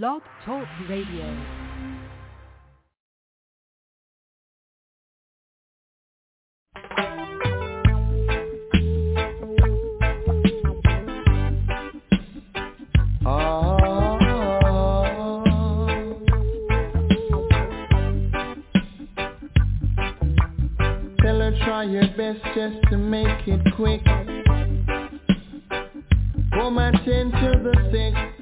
Blog Talk Radio. Ah. try your best just to make it quick. Pull my chin to the thick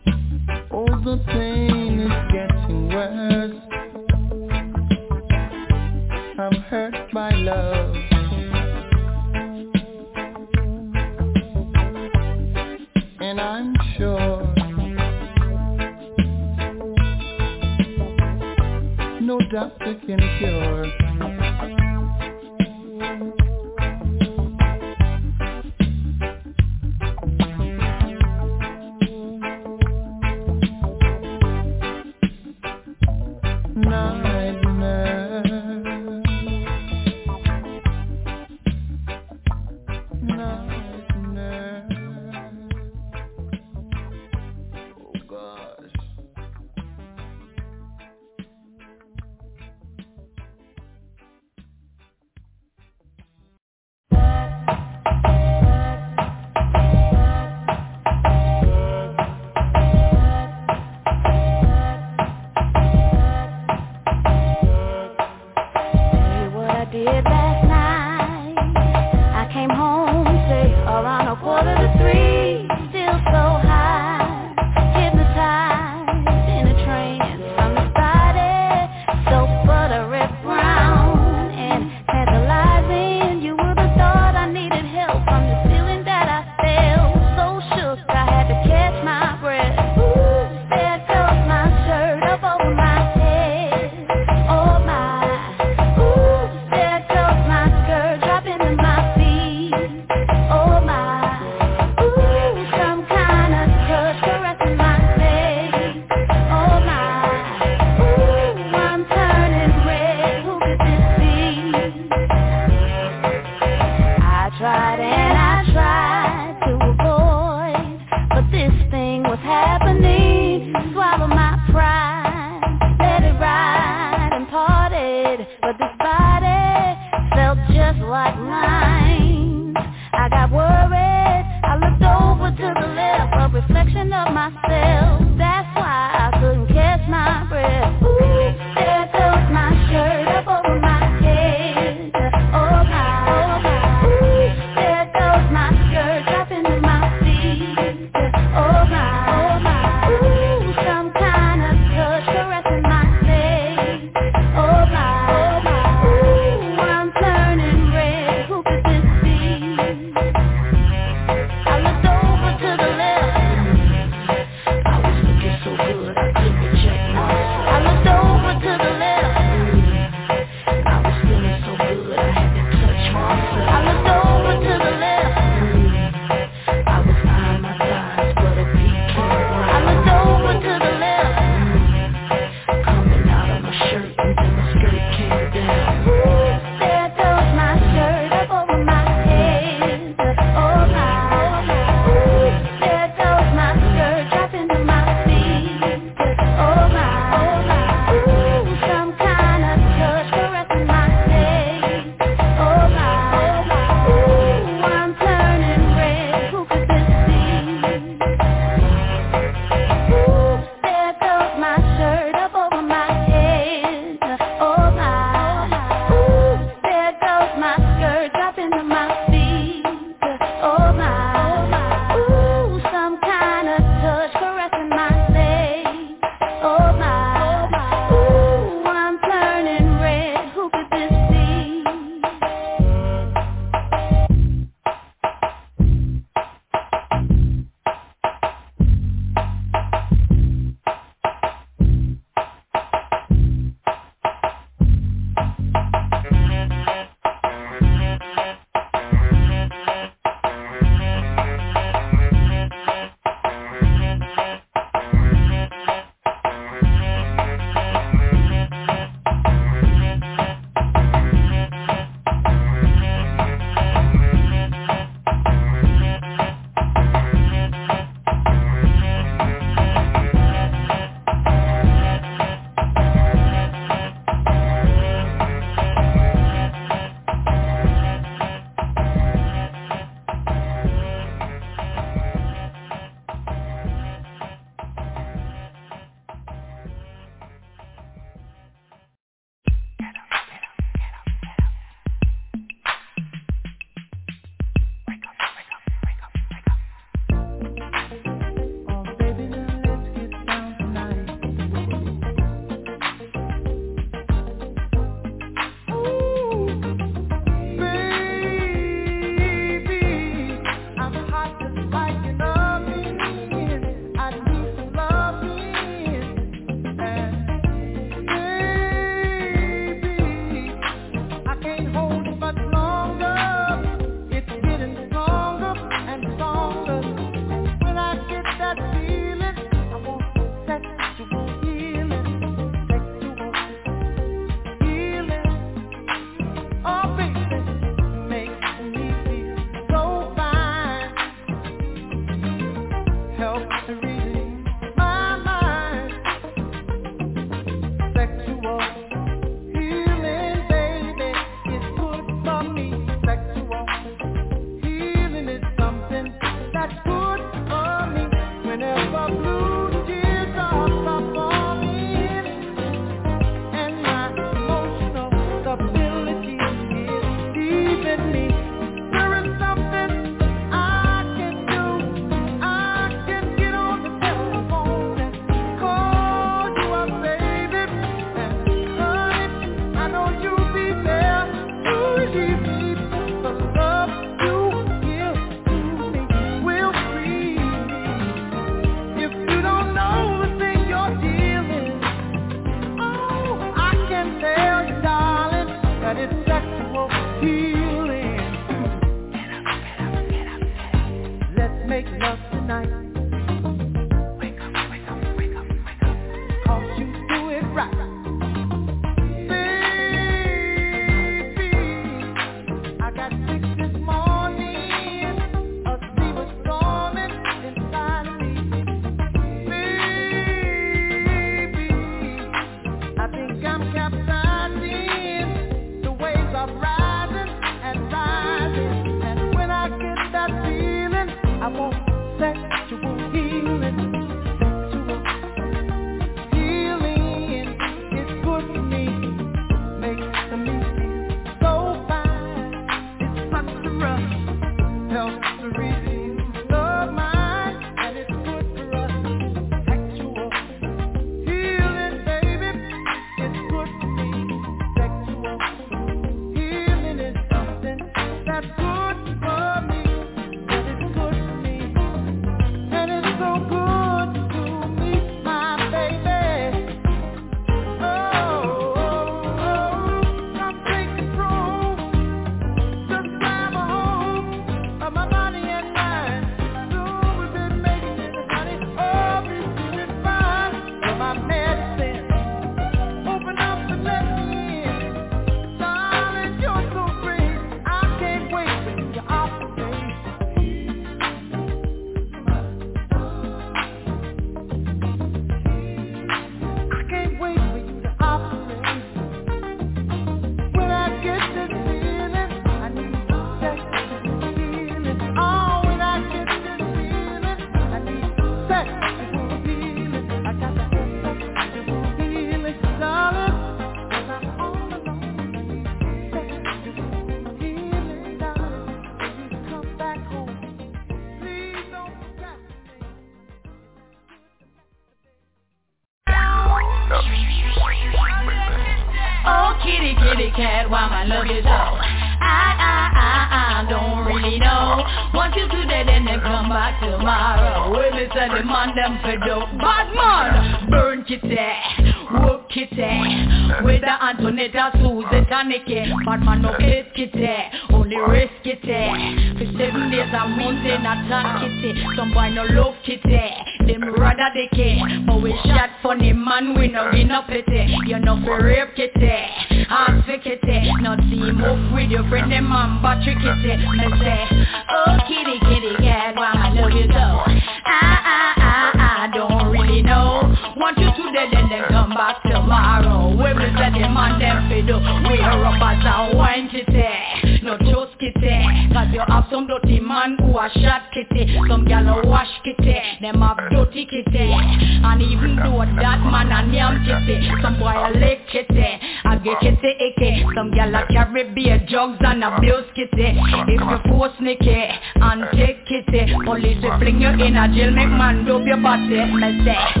Man dope your body. Me say,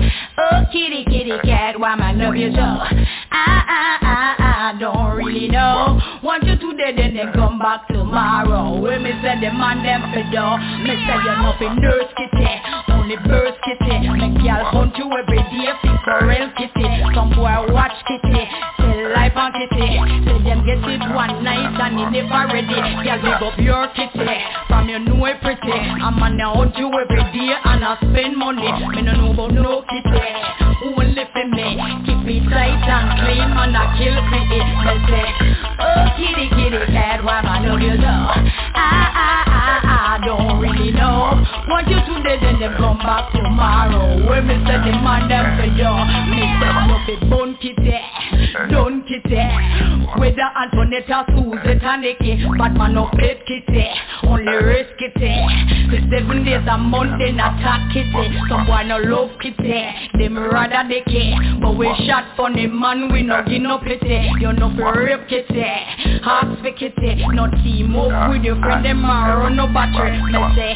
they not attack kitty. Eh. Some boy no love kitty, eh. them rather they care. But we shot funny man, we no give no pity. You know for rape kitty, hearts for kitty, no team up with your friend them a run no battery. Me say,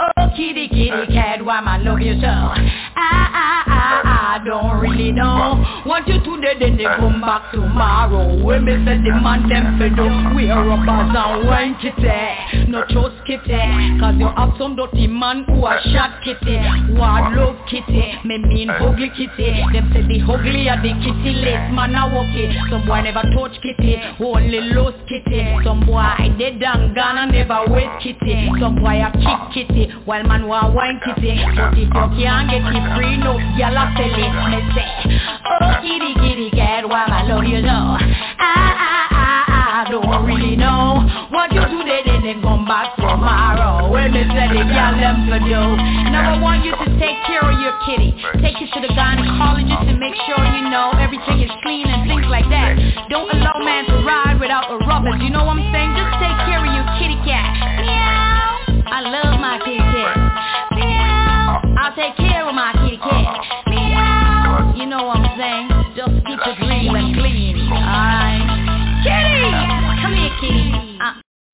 oh kitty kitty cat, why man love you so? I I I I don't really know. Want you today, then they come back tomorrow. When me say the man them for do, we are robbers and wine kitty, eh. no trust kitty. Cause you have some dirty man who a shot kitty, a love kitty. Me mean ugly kitty. Them say the ugly are the kitty less man a walk it. Some boy never touch kitty, only lost kitty. Some boy they done gone and never wait kitty. Some boy a kick kitty, while man want wine kitty. But if you can't get it free, no gyal a sell it. Me say, oh kitty kitty cat, why I love you so? I I don't really know. What you do today, then they come back tomorrow. When they say the gyal them for do. Now I want you to take care of your kitty. Take it to the gynecologist and make sure you know everything is clean and things like that. Don't allow man to ride without a rubbers. You know what I'm saying? Just take care of your kitty cat. Meow. I love my kitty cat. Meow. I'll take care of my kitty cat. Meow. You know what I'm saying? Just keep it real and clean. Alright.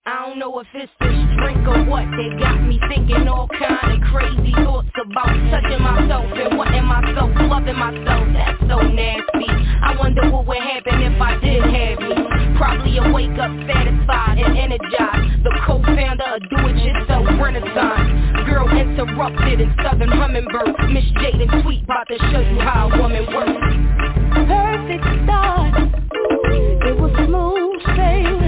I don't know if it's this drink or what They got me thinking all kind of crazy thoughts About touching myself and wanting myself Loving myself, that's so nasty. I wonder what would happen if I did have you Probably a wake up satisfied and energized. The co-founder of do-it-yourself renaissance. Girl interrupted in Southern Hummingbird. Miss Jade and Tweet about to show you how a woman works. Perfect start. It was smooth sailing.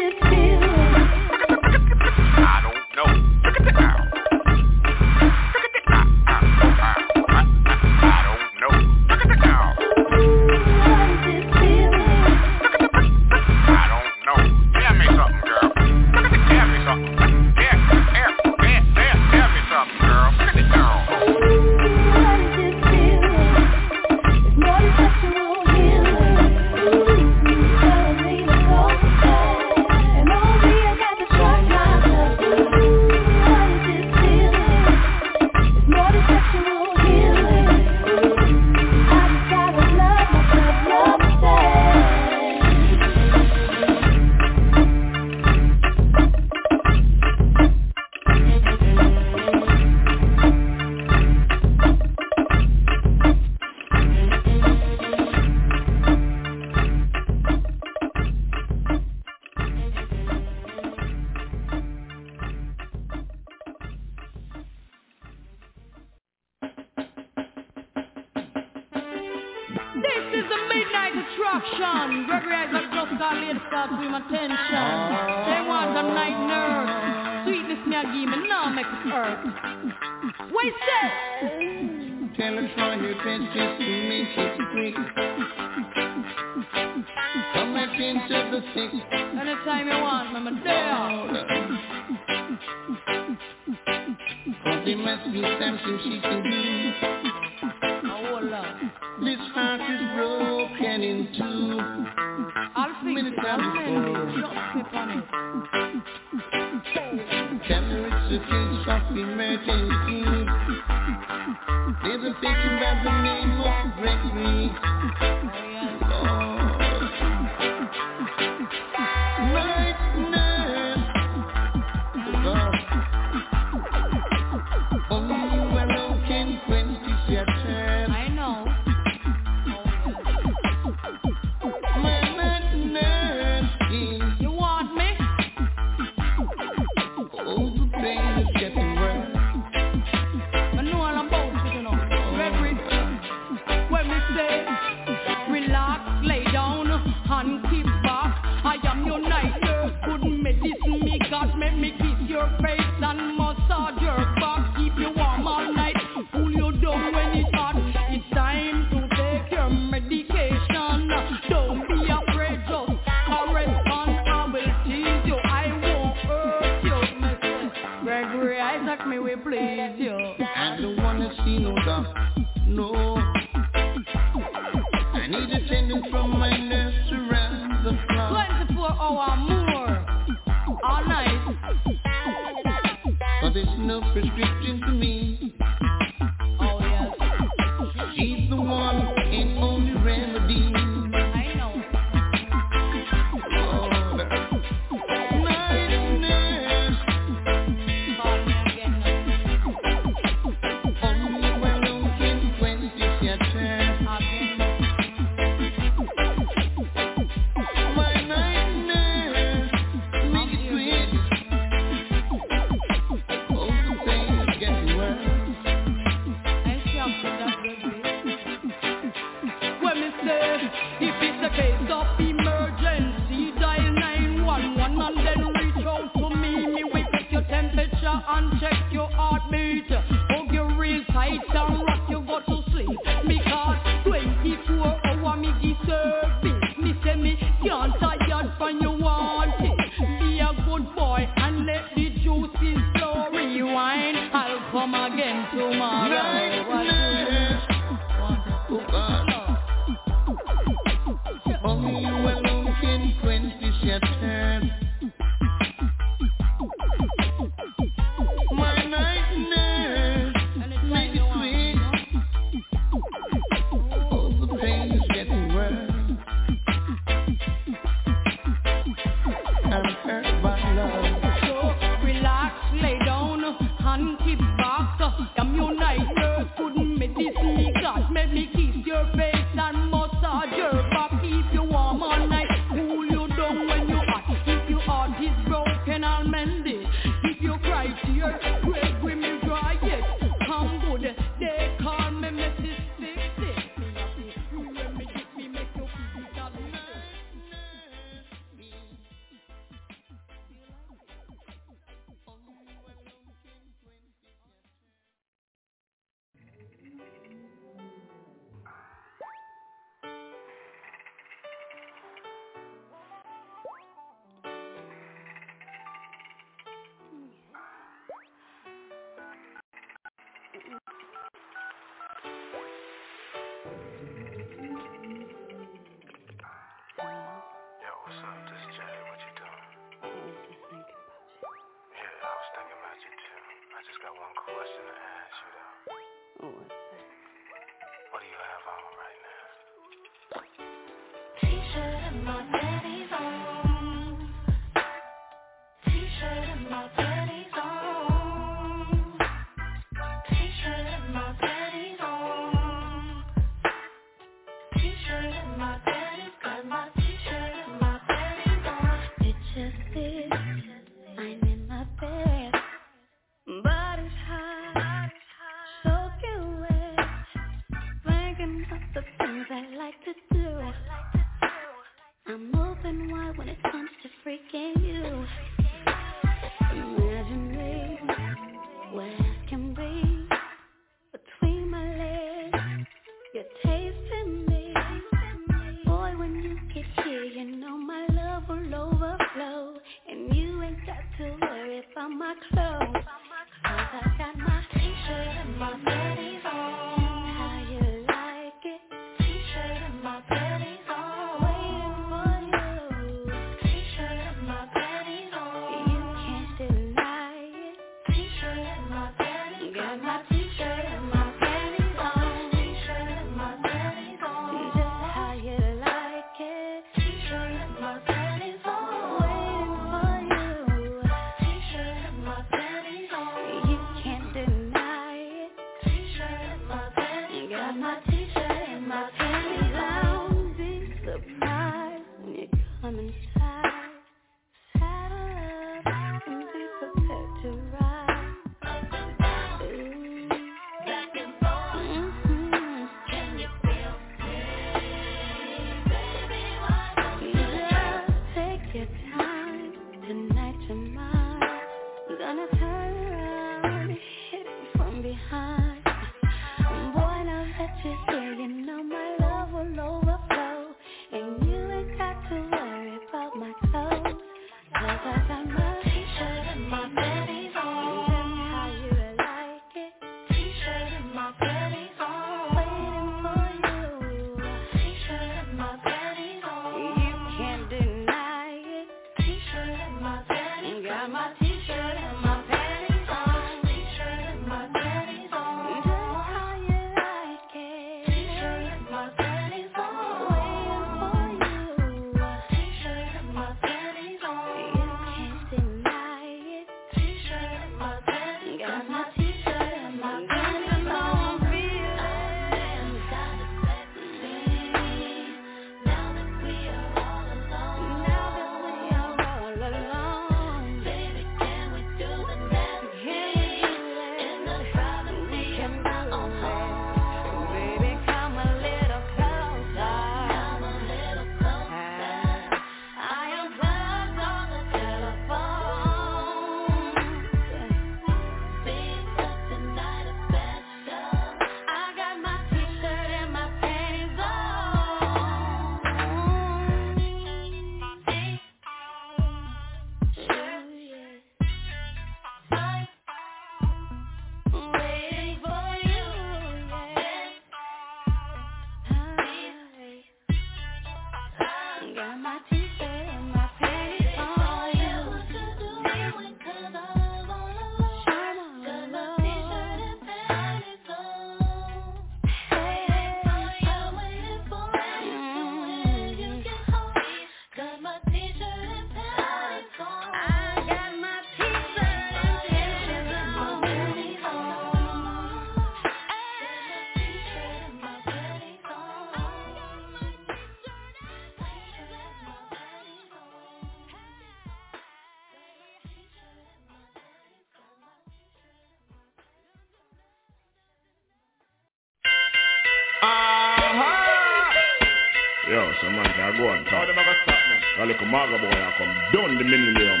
Some man can go on top. A go stop me? A little maga boy I come down the millennium.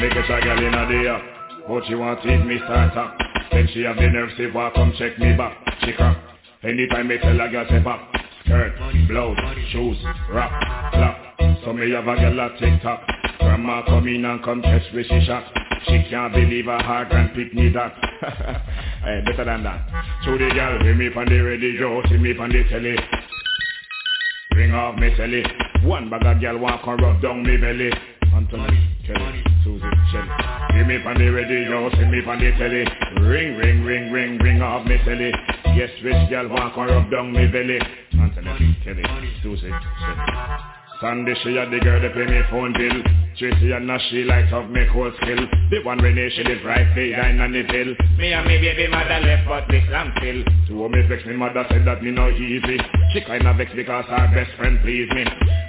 Make a girl in a day. But she want to eat me start up. Then she have the nerve say, "Why come check me back?" She come. Anytime me tell a girl say pop. Skirt, blouse, shoes, rock, clap. So me have a girl a tick tock. Grandma come in and come catch me she shot. She can't believe her heart and pick me that. hey, eh, better than that. So the girl hear me on the radio, see me on the telly. Off me telly. One bag of girl walk and rub down me belly. Anthony, Kelly, Susie, Shelly. Hear me on the radio, see me on the telly. Ring, ring, ring, ring, ring off me telly. Yes, rich girl walk and rub down me belly. Anthony, Kelly, Susie, Shelly. Sunday she had the girl that pay me phone bill Tracy and now she light up me cold skill. The one when she live right behind on the pill. Me and me baby mother left but me slam still Two of me vex me mother said that me no easy. She kinda vex because her best friend please me.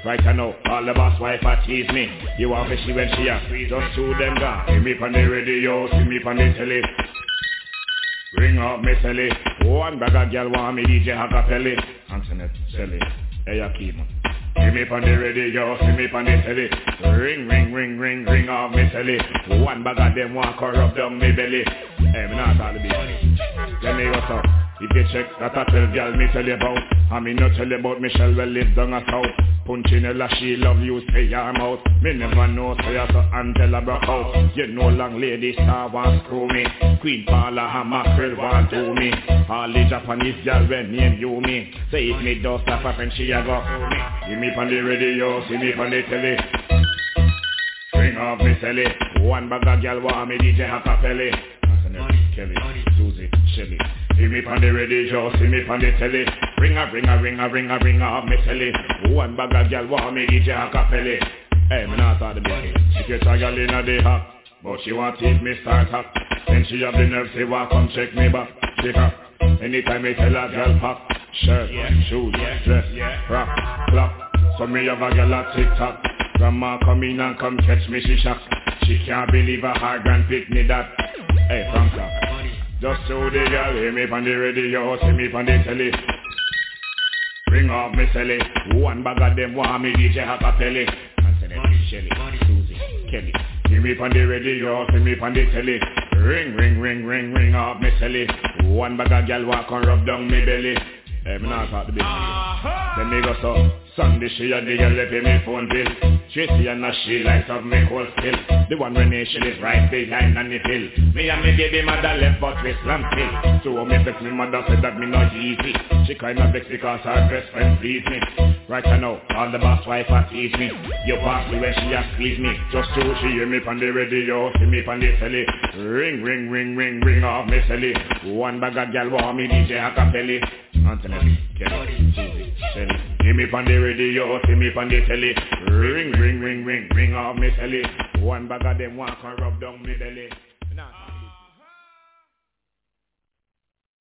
Right I know all the boss wife a tease me. You me she when she a free just two them gone See me on the radio, see me on the telly. Ring up me telly. One bag of girl want me DJ Hakapelli Antoinette Selly. Hey Akima See me on the radio, see me on the telly. Ring, ring, ring, ring, ring off me telly. One bag of them want corrupt down me belly. Hey, me not all the beat. Let me go so If you check that I tell girl me tell you about. I me not tell you about Michelle well live down a south. Punchinella she love you stay your mouth Me never know say so Angela broke out You know long lady star want screw me. Queen Paula and Mackerel want do me. All the Japanese girl when name you me. Say if me dust up a friend she a go See me. On the radio, see me on the telly. Ring off me telly. One bag of girl want me DJ Hakapelli Kelly, Susie, Shelly See me on the radio, see me on the telly. Ring a ring a ring a ring a ring off me telly. One bag of girl want me DJ Hakapelli Hey, me not talk the baby She get a girl in a day hot But she want it me start up. Then she have the nerve say walk come check me back. Shake up. Anytime me tell a girl pop Shirt, shoes, dress, rock, clap So me have a girl a tick-tock Grandma come in and come catch me, she shock. She can't believe her heart grand pick me that. Hey, Franca Just so the girl hear me on the radio See me on the telly. Ring off me celly One bag of them want me DJ Hakapelli Anthony, Shelly, Susie, Kelly See me on the radio, see me on the telly. Ring, ring, ring, ring, ring off me celly. One bag of girl walk and rub down me belly Hey, me not talk the big Then me go so Sunday she a the girl pay me phone bill. Tracy and now she light up me cold still The one when she live right behind on the hill. Me and me baby mother left but we slam still So me vex me mother said that me not easy. She kinda vex because her best friend please me. Right I know, all the boss wife a tease me. You pass me when she a squeeze me. Just so she hear me on the radio, see me on the telly. Ring, ring, ring, ring, ring off me celly. One bag of gal want me DJ Hakapelli Anthony, Kelly, Shelly See me on the radio, see me on the telly Ring, ring, ring, ring, ring off me celly One bag of them walk and rub down me belly nah.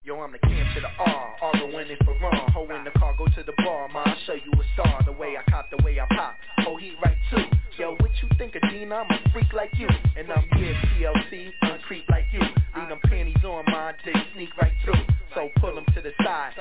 Yo, I'm the camp to the R, R the winning for wrong. Ho in the car, go to the bar, ma, I'll show you a star. The way I cop, the way I pop. Oh, he right too. Yo, what you think of Dean? I'm a freak like you. And I'm here, TLC, I'm creep like you. Leave them panties on my dick, sneak right through. So pull them to the side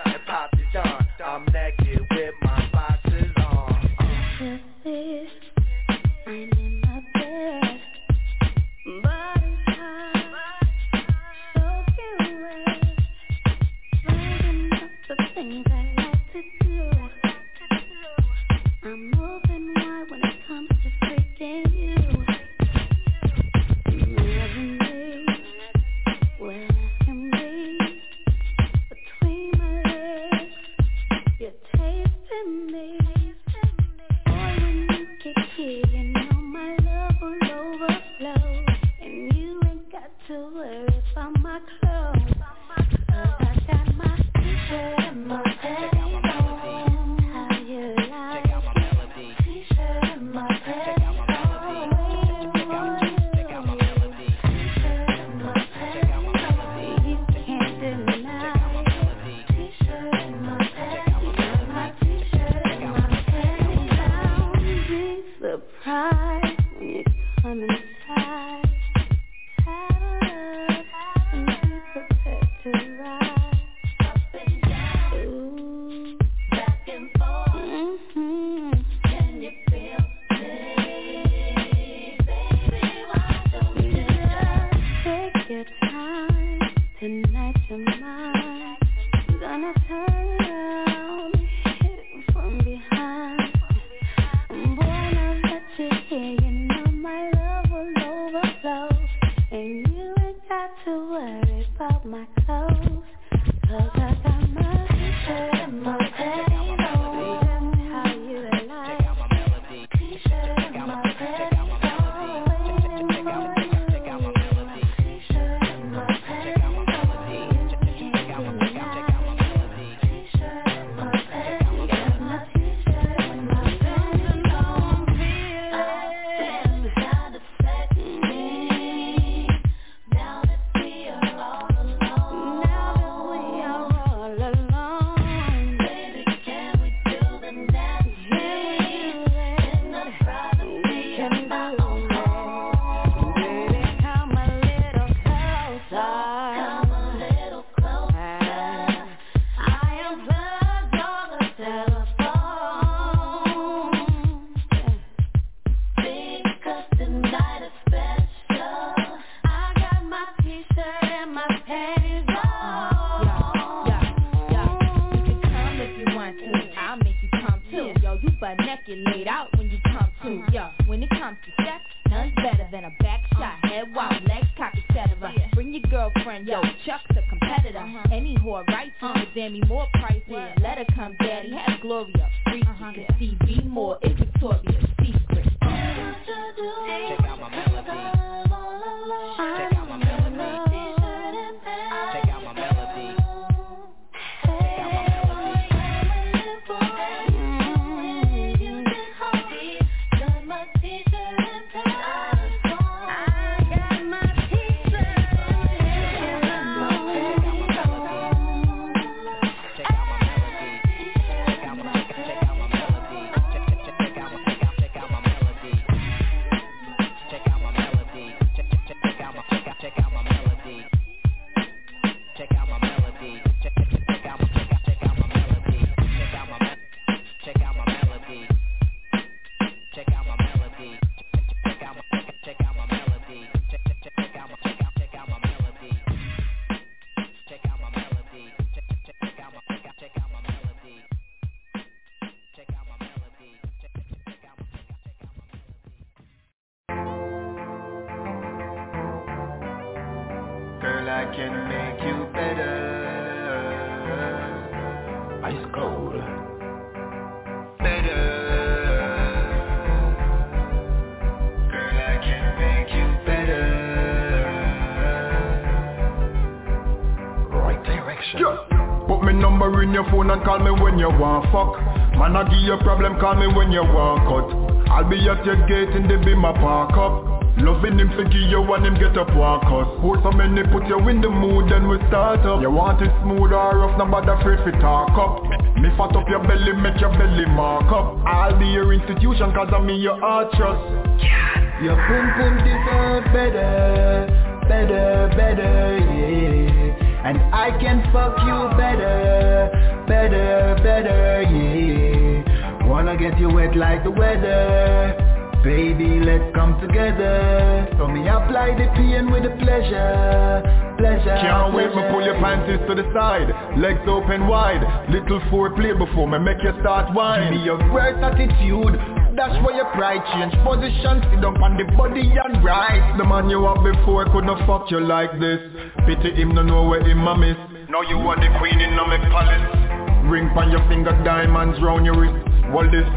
you want fuck. Man I give you problem, call me when you want cut. I'll be at your gate and they be my park up. Loving him for give you and him get up walk us Put some in put you in the mood then we start up. You want it smooth or rough, no bother afraid fi talk up. Me fat up your belly, make your belly mark up. I'll be your institution cause I'm in your heart trust. Yeah. Your boom boom deserve better, better, better, yeah. And I can fuck you better, better, better, yeah. Wanna get you wet like the weather. Baby, let's come together. So me apply the pain with the pleasure Pleasure, Can't wait, me pull your panties to the side. Legs open wide. Little foreplay before me make you start whine Give me your great attitude that's why your pride change position. Sit up on the body and right The man you had before could not fuck you like this. Pity him, no know where him a miss. Now you are the queen in my palace. Ring on your finger, diamonds round your wrist. Hold this.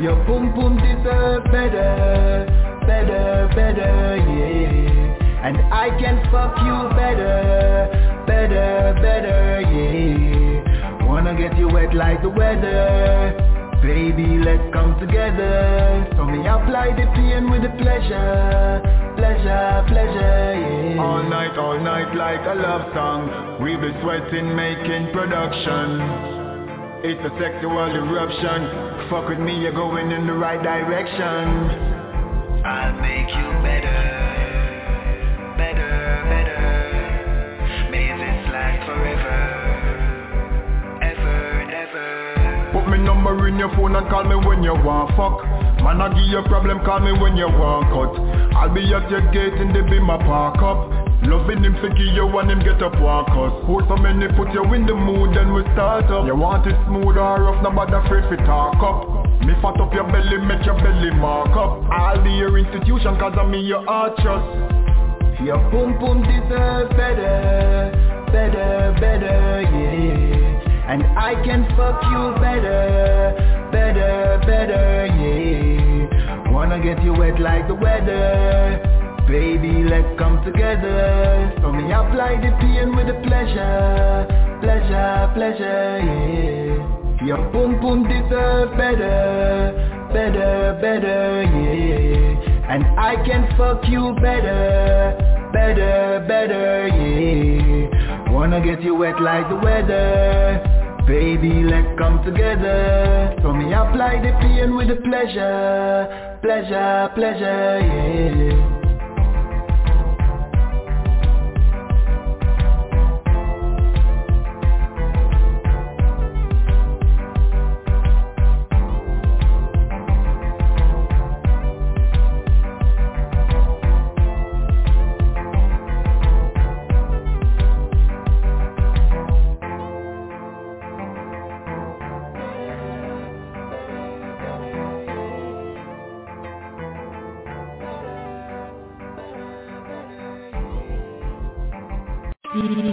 Your boom boom deserve better Better, better, yeah. And I can fuck you better Better, better, yeah. Wanna get you wet like the weather. Baby, let's come together. So me apply the pain with the pleasure. Pleasure, pleasure, yeah. All night, all night like a love song. We be sweating, making production. It's a sexual eruption. Fuck with me, you're going in the right direction. I'll make you better, better. number in your phone and call me when you want. Fuck. Man, I give you problem, call me when you want. Cut. I'll be at your gate and they be my park up. Loving him thinking you want him get up walk us. Put so many put you in the mood then we start up. You want it smooth or rough, nobody afraid fi talk up. Me fat up your belly, make your belly mark up. I'll be your institution cause I'm in your heart trust. Your boom boom deserve better, better, better, yeah. And I can fuck you better Better, better, yeah. Wanna get you wet like the weather. Baby, let's come together. So me apply the pain with the pleasure Pleasure, pleasure, yeah. Your boom boom deserve better Better, better, yeah. And I can fuck you better Better, better, yeah Wanna get you wet like the weather. Baby, let's come together. So me apply the pain with the pleasure. Pleasure, pleasure, yeah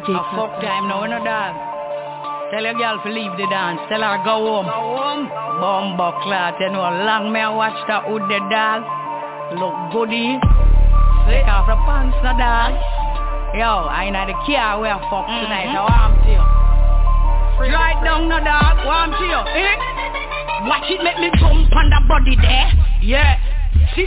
DJ A fuck time now, we no dance. Tell your girl to leave the dance. Tell her go home. Go home. Bumbo clot, you know, long me I watch that with the dog. Look goody. Take off the pants, no dog. Yo, I know the car where fuck mm-hmm. tonight. I want to you. Right down, no dog. Want to you, eh? Watch it make me jump on the body there. Yeah.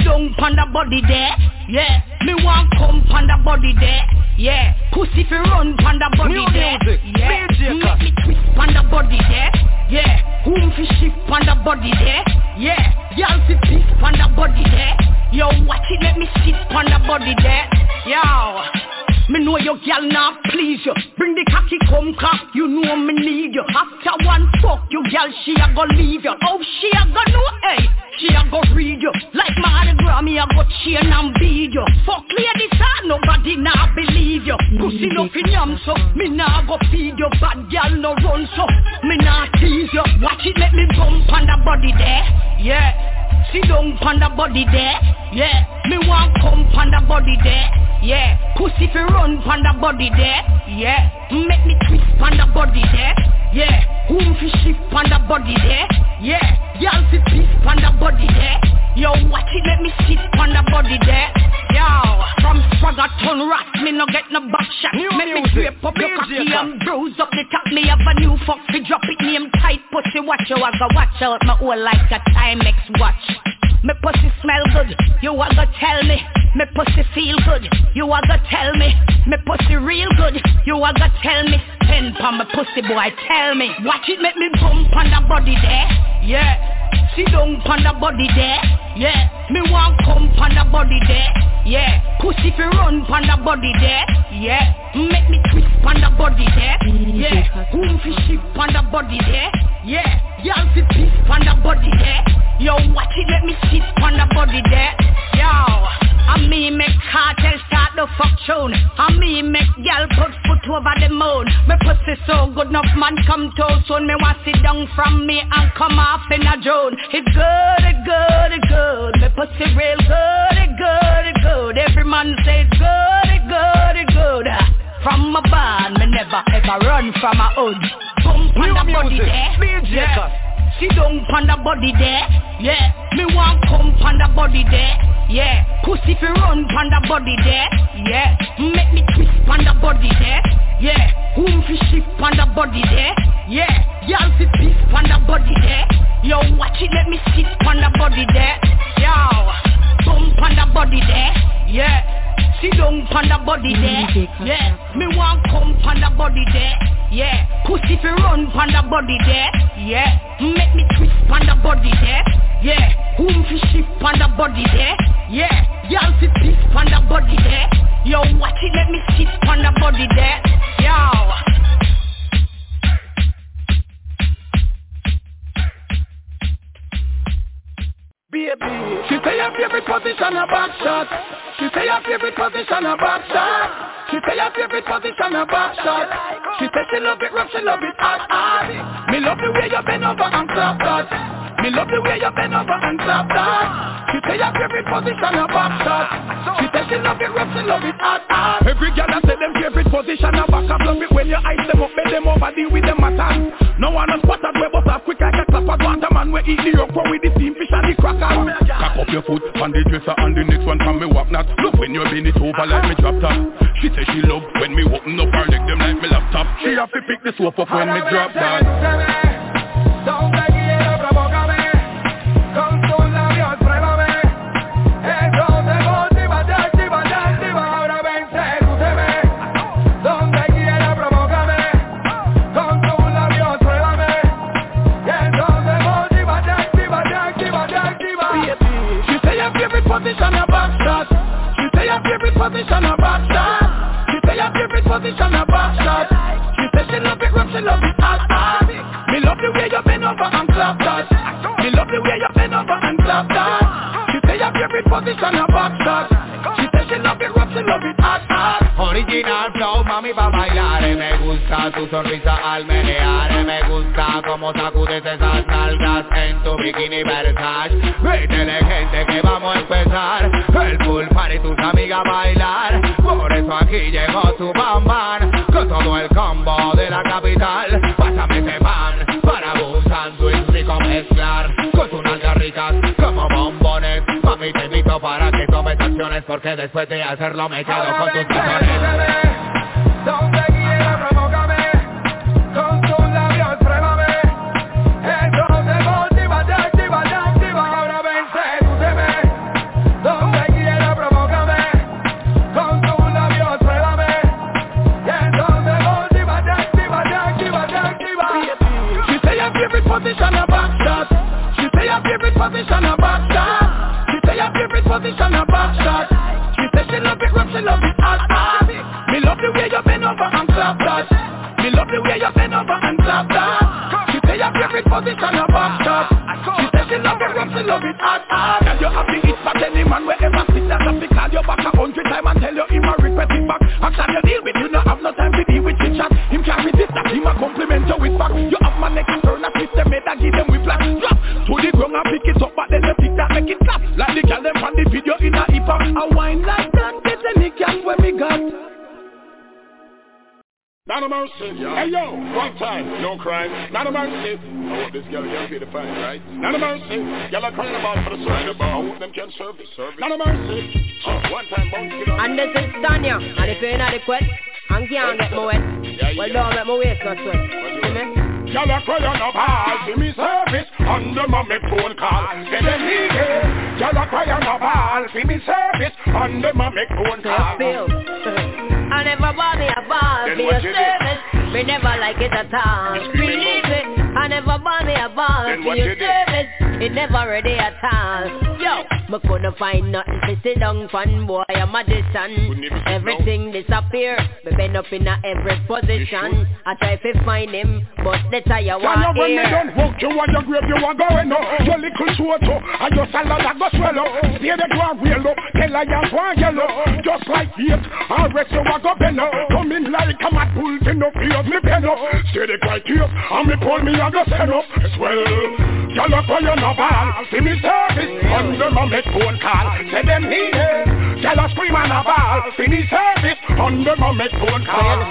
Down on the body there. Yeah. Me want come the body there. Yeah, pussy fi run the body New there. Music. Yeah, make me twist the body there. Yeah, whom fi shift the body there. Yeah, y'all fi piss the body there. Yo, watch it, let me sit pon the body there. Yo. Me know your gal not please you. Bring the cocky come cock, you know me need you. After one fuck, you gal she a go leave you. Oh she a go know, hey She a go read you. Like Mardi Gras, me a go chain and beat you. Fuck ladies, ah, nobody nah believe you. Pussy no fin yam so Me nah go feed you. Bad gal no run so Me nah tease you. Watch it make me bump on the body there. Yeah Down pon the body there, yeah. Me want come the body there, yeah. Pussy fi run the body there, yeah. Make me twist the body there, yeah. Whom fi shift the body there, yeah. Y'all fi pon the body there, yo. Watch it, let me sit the body there, yo. From swagger turn rat, me no get no back shot. New Make me scrape up your cocky and bruise up the top. Me have a new fuck fi drop it, name tight pussy. Watch you, I go watch out my whole like a Timex watch. Me pussy smell good, you a go tell me. Me pussy feel good, you a go tell me. Me pussy real good, you a go tell me. Pen pon my pussy boy, tell me. Watch it make me bump on the body there, yeah. Sit down pon the body there, yeah. Me want come pon the body there, yeah. Pussy fi run pon the body there, yeah. Make me twist pon the body there, yeah. Whom fi shift pon the body there, yeah. Y'all fi piss pon the body there, yo. Watch it, let me sit pon the body there, yo. I me make cartel start the fuck tune. I me make gal put foot over the moon. Me pussy so good enough man come too soon. Me want sit down from me and come off in a drone. It good, it good, it good. Me pussy real good, it good, it good. Every man say it good, it good, it good. From my band, me never ever run from my hood. Bump on the body there. Yeah. Sit down pon the body there, yeah. Me want come pon the body there, yeah. Pussy fi run pon the body there, yeah. Make me twist pon the body there, yeah. Whom fi shift pon the body there, yeah. Y'all fi piss pon body there, yo. Watch it, let me sit pon body there, yo. Bump pon body there, yeah. Sit down pon the body there, yeah. Me want come pon the body there, yeah. Pussy fi run pon the body there, yeah. Make me twist pon the body there, yeah. Whom fi shift pon the body there, yeah. Y'all fi piss the body there, yo. Watch it, let me sit pon the body there, yo. Baby, she say your favorite position a back shot. She say your favorite position a back shot. She say your favorite position a back shot. She say she love it rough, she love it hard, hard. Me love the way you bend over and clap that. Me love the way you bend over and clap that. She say your favorite position a back shot. She say she love it rough, she love it hard hard. Every girl that say them favorite position a back up. Love it when you ice them up, bend them over, deal with them matter. No one has spotted where but up quick like a clapper. Want a man we eat the okra with the steam fish and the cracker. Cock up your foot on the dresser and the next one from me walk not. Look when you bend it over like me drop top. She say she love when me open up her leg them like me laptop. She have to pick the soap up when me drop that. Position a back shot. She say your favorite position a back shot. She say she love it rough, she love it hard hard. Me love the way you bend over and clap that. Me love the way you bend over and clap that. She say your favorite position a back shot. Original flow, mami, pa' bailar. Me gusta tu sonrisa al menear. Me gusta como sacudes esas nalgas En tu bikini Versace. Métele gente que vamos a empezar. El pool party, tus amigas bailar. Por eso aquí llegó tu bamban Con todo el combo de la capital. Pásame ese pan Para buscando y rico mezclar Con tus nalgas ricas como bombones. Mami, te invito para que tomes acciones Porque después de hacerlo me quedo con tus tazones favorite position a back shot. She say your favorite position a back shot. She say she love it rough, she love it hard, hard me love the way you bend over and clap that. Me love the way you bend over and clap that. She say your favorite position a back shot. She say she love it rough, she love it hard hard Tell you happy it's for any man wherever sit That have to call you back a hundred time and tell you him a request it back. Action you deal with, you no have no time to deal with chit chat. Him can't resist that, him a compliment you with back. You have my neck and turn a twist them head and give them whiplash. Drop to the ground and pick it up but then you pick that make it clap Like the girl them from the video in a hip hop A wine like that, get any girl where me got not a mercy. Yeah. Hey yo, one time, no crime. Not a mercy. I want this girl to pay the fine, right? Not a mercy. Y'all are crying about for the service. I want them can service. service. Not a mercy. Uh, one time, bounce it up. And this is Tonya. And if you're not the quest, and can't get my wet. Yeah, well, don't let my waist go sweat. See me? Y'all are crying about give me service under my phone call. Say them need it. Y'all are crying about give me service under my phone call. I never bought me a ball for your service. Me never like it at all. Believe it. I never bought me a ball for your service. It never ready at all. Yo, me couldn't find nothing to sit down fun boy. I'm a magician. Everything disappear. Me bend up in a every position. I try to find him, but the tire was when me done hook you on your grave, you are going up. Your little soto, and your salad I go swallow. Stay the ground real up, tell I am one yellow. Just like it, I rest you a go bend up. Come in like a mad bull, in no fear me bend up. Stay the here, and me pull me a go send up. Swell, y'all up on your ball. See me service, under my make phone call. Say them need it. Y'all a scream on a ball. See me service, under my make phone call.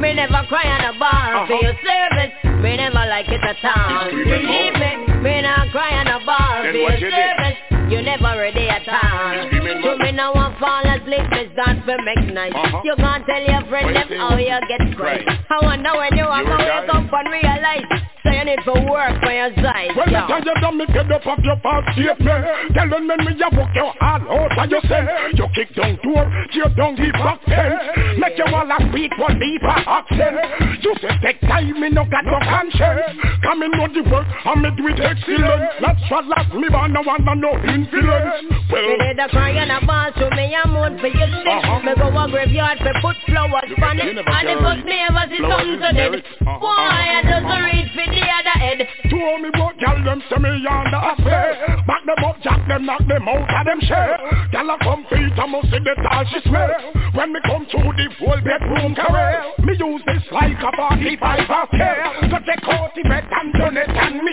Me never cry on a bar uh-huh. for your service. Me never like it at all. Believe me, me not cry on a bar for your service. You never ready at all. So me now want fall asleep, me start to make nice. You can't tell your friend them how you get right. I wonder when you walk away, come and realize. So you need to work for your side. Well, the time you done me get up off your past statement. Telling me me you walk your all out and you say you kick down door, you down the back fence. Make you all a speak one deeper accent. You say take time, me no got no conscience. Come in know the work and me do it excellent. That's what last me want no one no influence. Well, me did a a cry and a ball to me a mood for your shit uh-huh. Me go a graveyard for put flowers on it And if us me ever see something to dead uh-huh. Boy, I just read for the other head? Two me bout gal them say me on the affair Back them up, jack them, knock them out of them share Gal a come feet, I must see the tall she swear. When me come to the full bedroom career Me use this like a 45 affair To take out the bed and it and me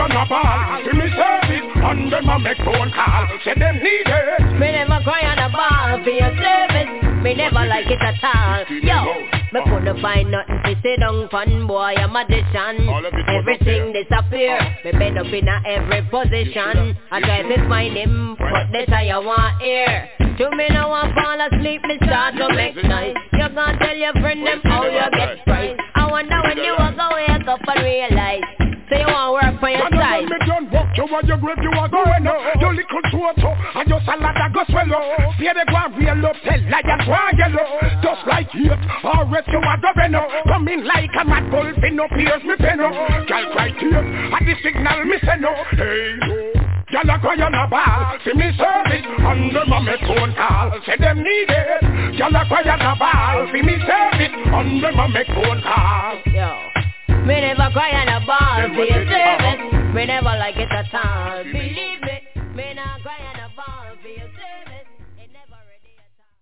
on a ball See me service And them a make phone call. Say them need it. Me never cry on a ball For your service. Me never like it at all. Yo me couldn't find nothing to sit down fun boy, I'm a magician Everything disappear. Me bend up in a every position. I try to find him, but this I want here? To me now I fall asleep, me start to make noise. You gonna tell your friend them how you get price I wonder when you walk away, wake up and realize so you want work for your side. me done work you want your grave you are going up. Your little total and your salad that go swell up. Fear the ground real up tell like a ground yellow. Just like it or rest you are going up. Come in like a mad bull fin up here's me up. Girl right here at the signal me send up. Hey yo. Y'all a cry on a ball. See me service under my make phone call. Say them need it. Y'all a cry on a ball. See me service under my make phone call. Yo me never cry on a ball for your service. Me never like it at all. Believe me, me not cry on a ball for your service. It never ready at all.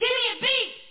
Give me a beat.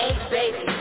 eight, baby.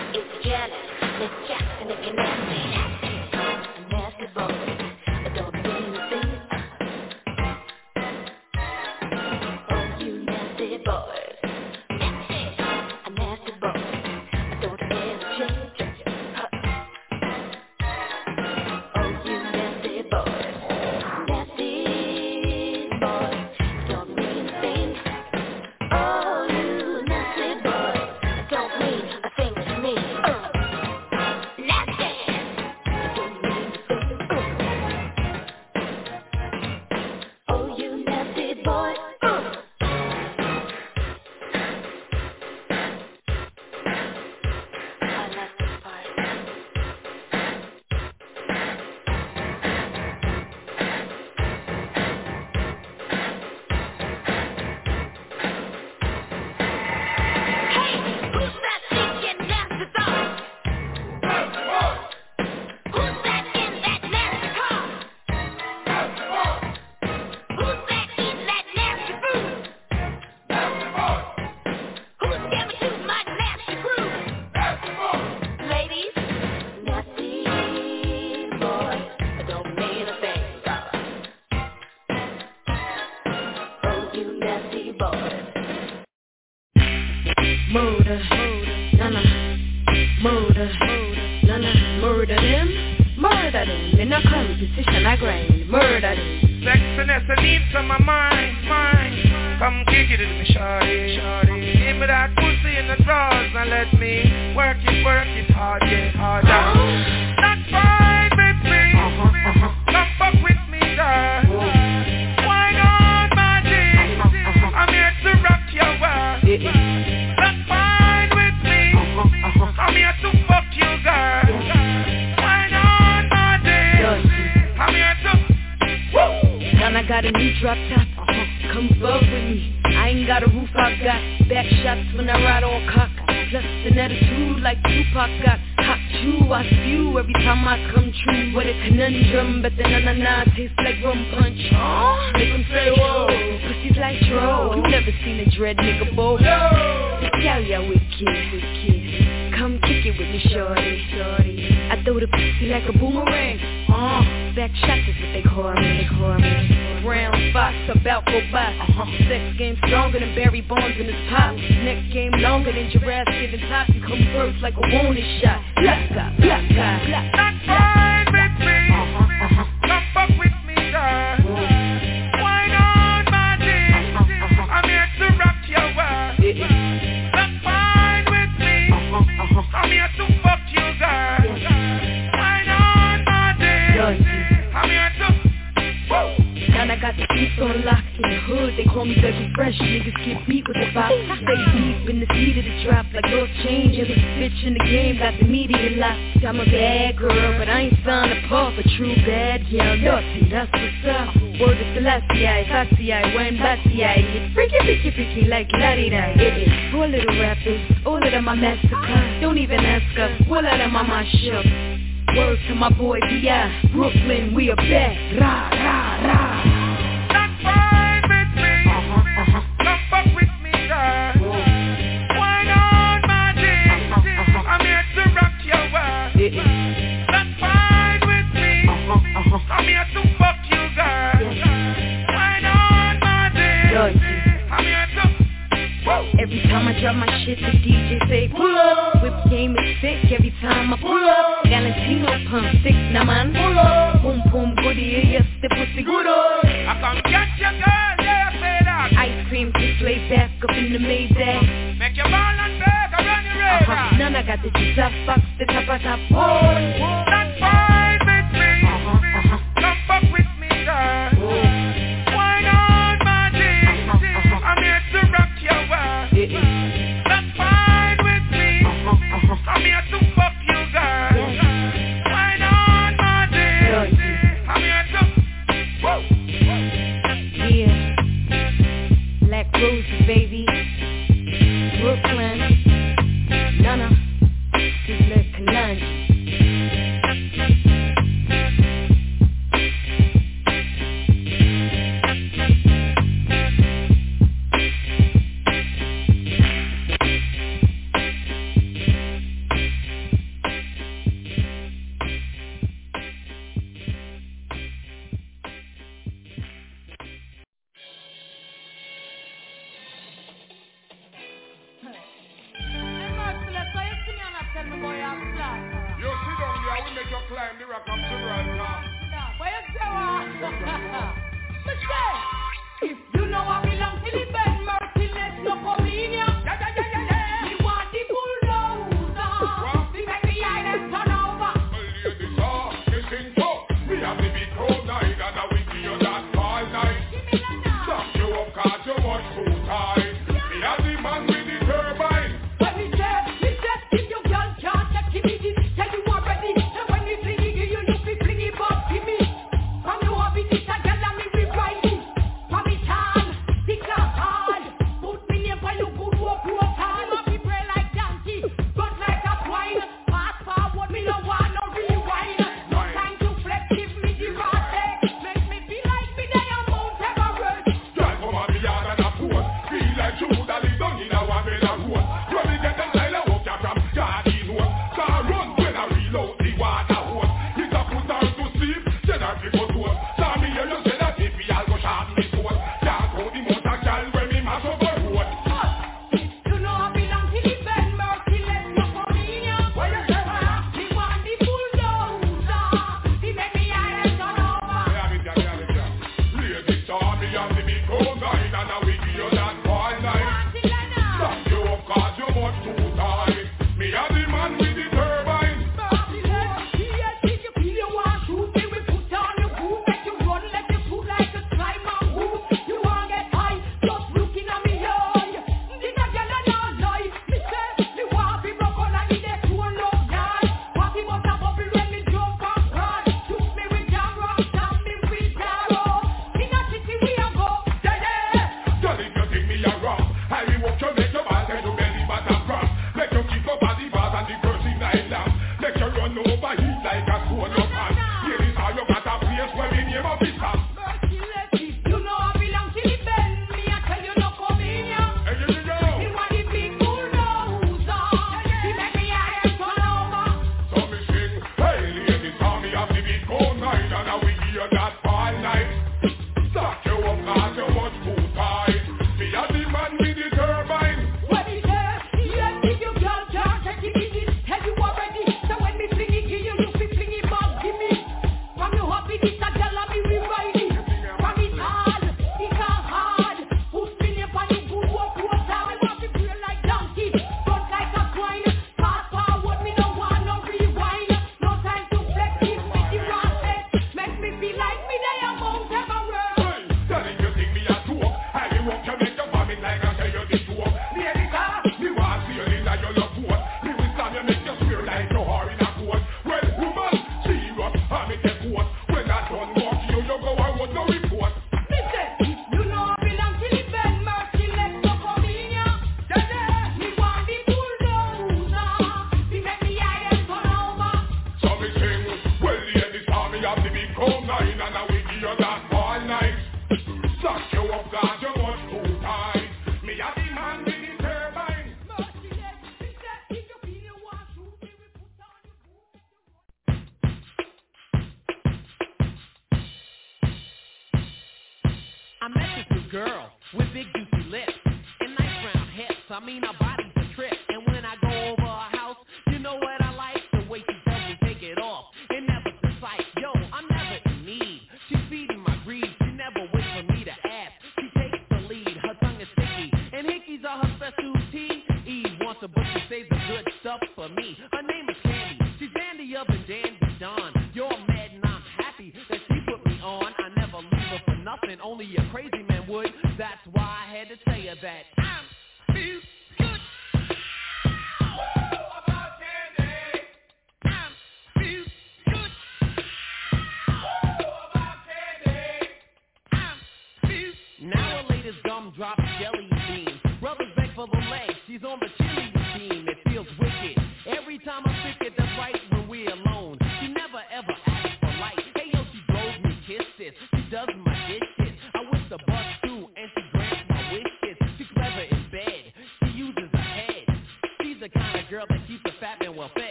to my boy Di, Brooklyn, we are back. Rah, rah, rah. Not fine with me. Uh-huh, uh-huh. Fuck with me, Why not, my uh-huh, I'm here to rock your world. Not fine with me. I'm here to fuck you, Why not, my. I'm here to... Every time I drop my shit, the DJ say, pull up. Whip game is sick every time I pull up. Valentino pump stick na man. Boom boom goodie, yes the pussy good I come get your girl, yeah I say that. Ice cream just lay back up in the Maybach. Make your ball and bag run your radar I pop none, I got the juice, I fucks the top, I top Boy, that's fine.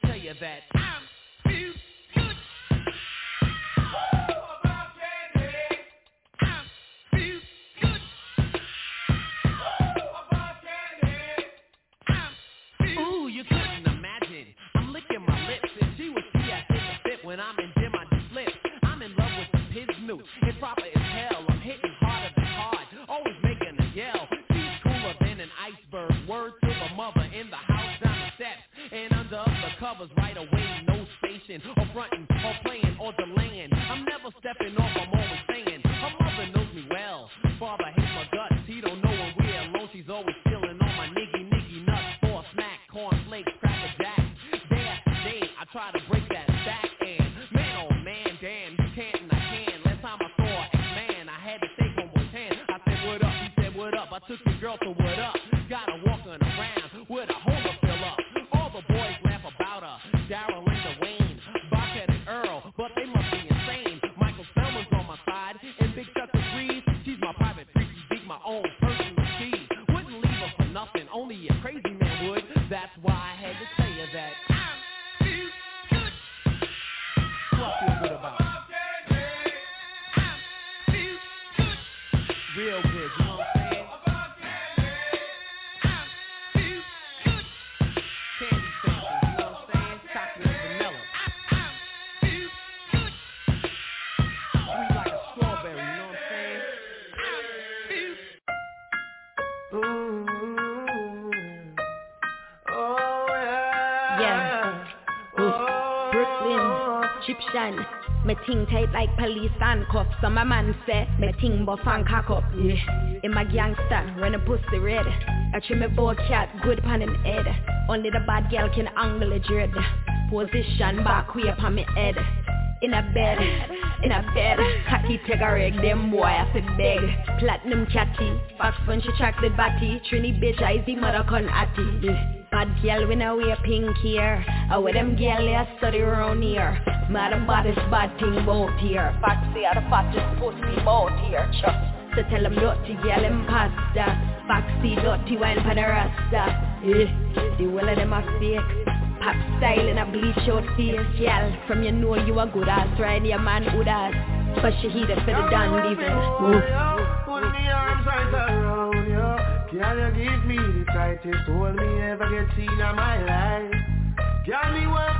My own personal cheese. Egyptian. Me ting tight like police handcuffs. Some a man say me ting buff and cock up. Yeah. In my gangster, when a pussy red. I trim me bow cat good pan him head. Only the bad girl can angle a dread. Position back way upon me head. In a bed, in a bed Cocky take a reg, them boy I fi beg Platinum catty, fast fun she chocolate batty Trini bitch I see mother con atty. Bad girl when I wear pink here oh, I wear them girl they study around here This bad thing bout here Foxy are the fattest pussy bout here Chuck so tell them dirty girl impasta Foxy dirty wine for the rasta Yeah, the whole of them are fake. Pop style in a bleach out face, girl From you know you a good ass, right? Your man good ass But she heated for the dandy Put me arms right around you Can you give me the tightest hold me ever get seen in my life. Can me to squeeze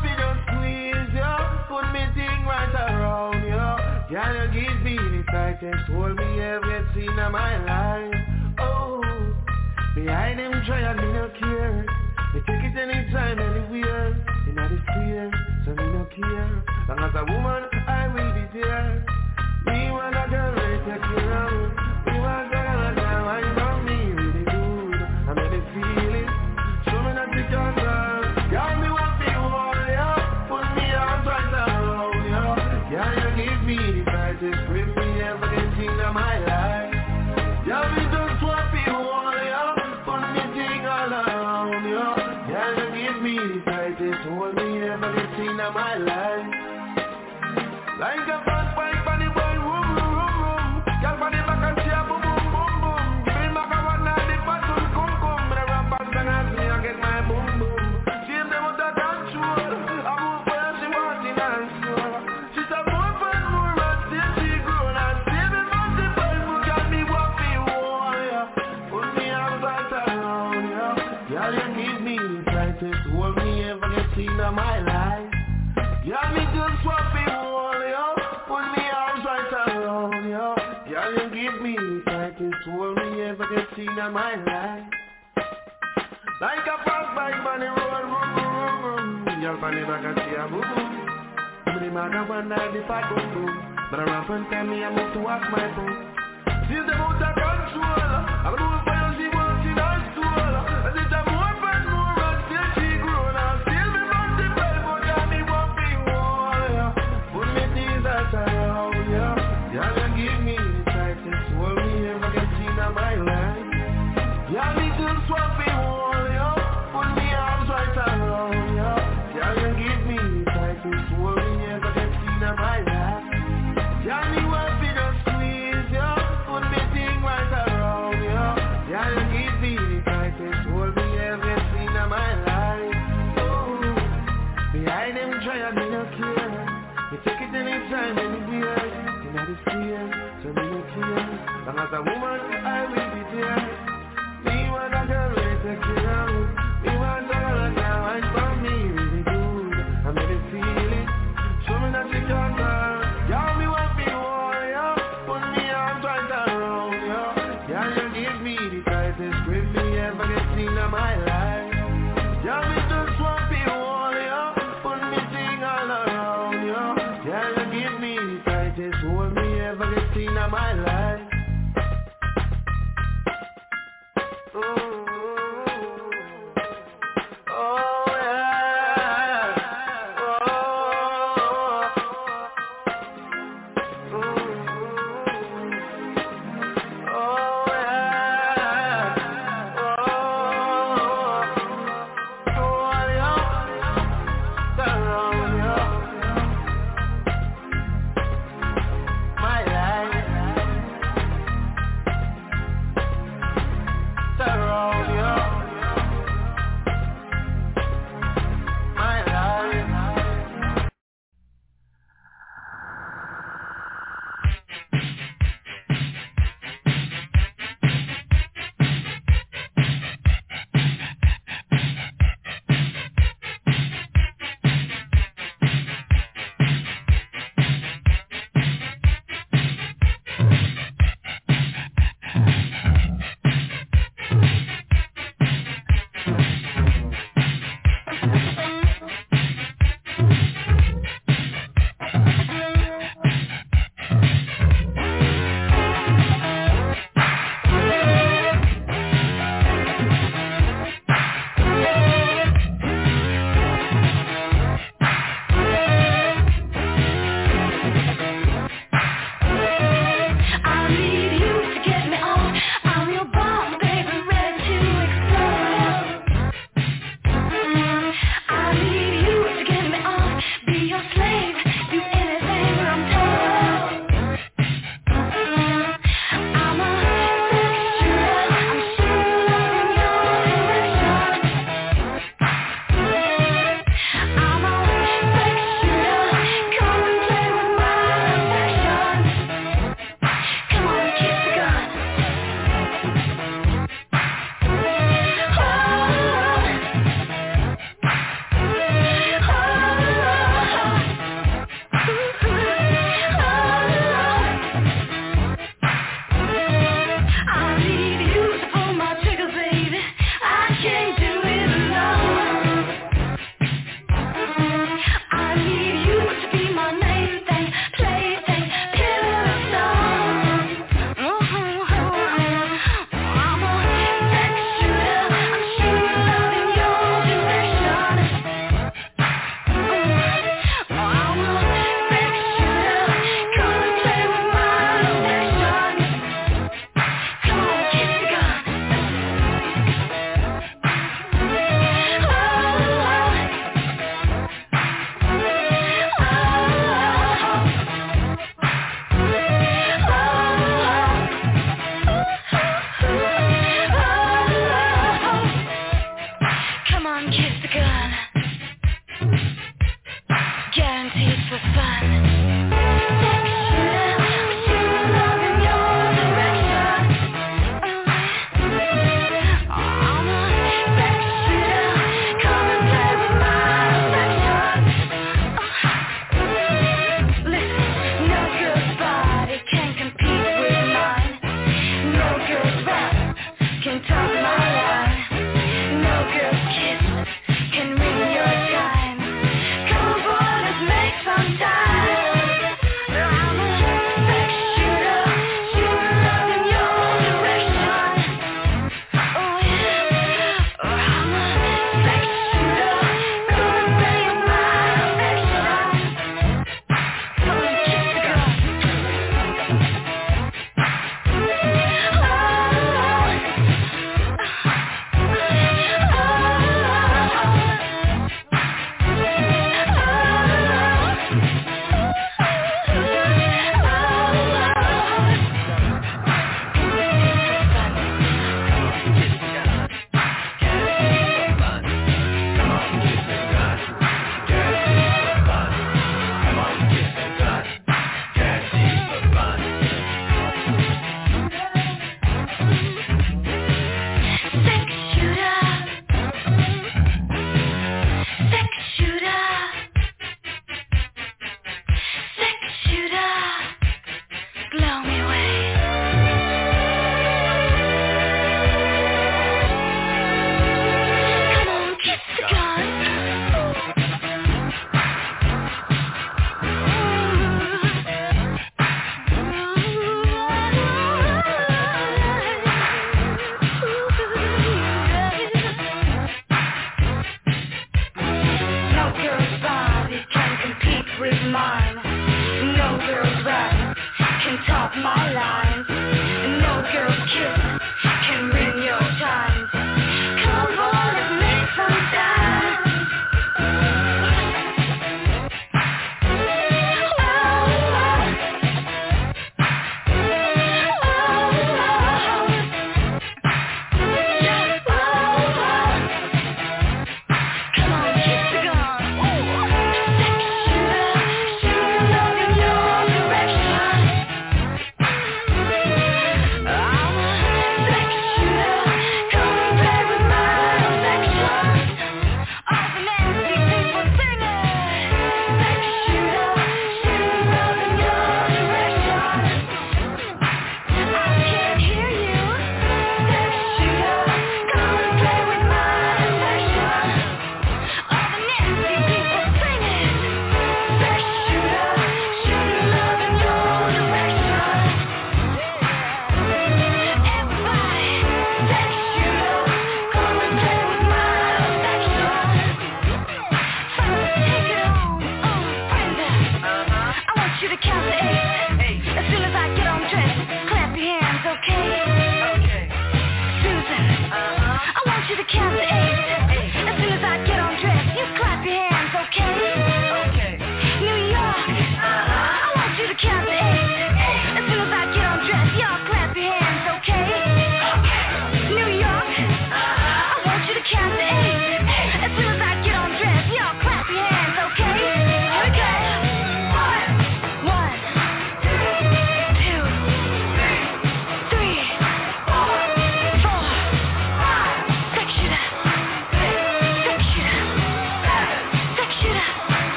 Put me thing right around you. Can you give me the tightest hold me ever seen in my life. Oh Behind them try me no care. Me take it anytime, anywhere. In the sphere, so me no care. Long as a woman, I will be there Like seen in my life. Like a fast bike the vroom, vroom, vroom, vroom. Girl, on the back and she a boom, me the maga one night, the fat boom, boom. But I rap and tell me I move to wash my boom. She's the of control. As a woman, I will be there. Me want a girl to take care me. Want a girl that can wine for me really good. I make me feel it. Show me that you can dance. Y'all me want me ya. Put me arms right around ya. Y'all you give me the tightest grip me ever get seen in my life. Y'all me just want me ya. Put me thing all around ya. Y'all you give me the tightest hold me ever get seen in my life.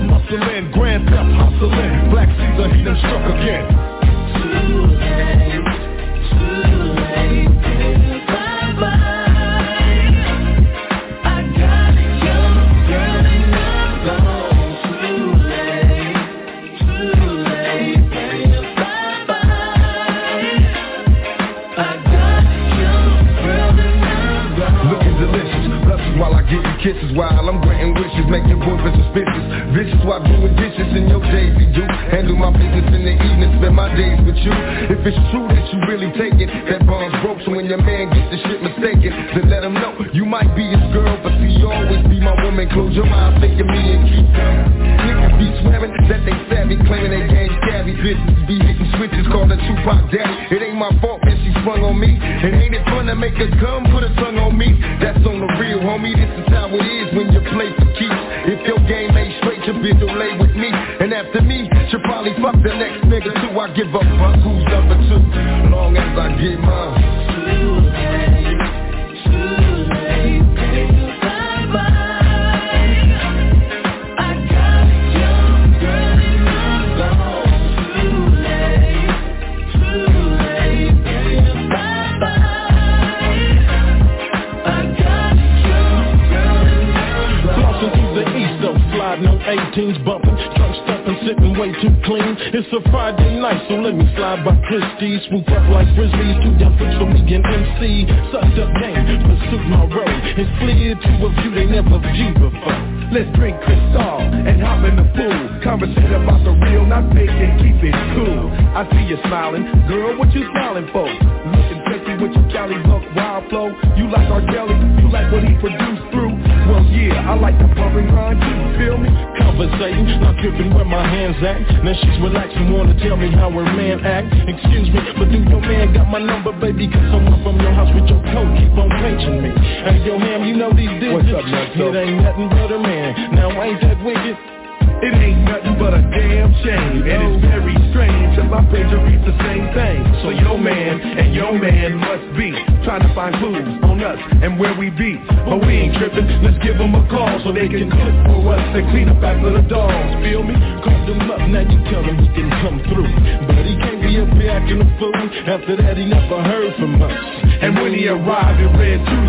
I like the bumping grind too, feel me? Prozac. Now she's relaxing, wanna tell me how her man act. Excuse me, but do your man got my number, baby? Cause I'm from your house with your coat, keep on paging me. Hey, yo, ma'am, you know these digits. What's up, next It ain't nothing but a man. Now ain't that wicked? It ain't nothing but a damn shame And it's very strange that my page reads the same thing So your man and your man must be Trying to find clues on us and where we be But we ain't tripping, let's give them a call So they can clip for us and clean up after the dog now you him he can come through. But he can't be up here acting a fool. After that, he never heard from us. And when he arrived, it read two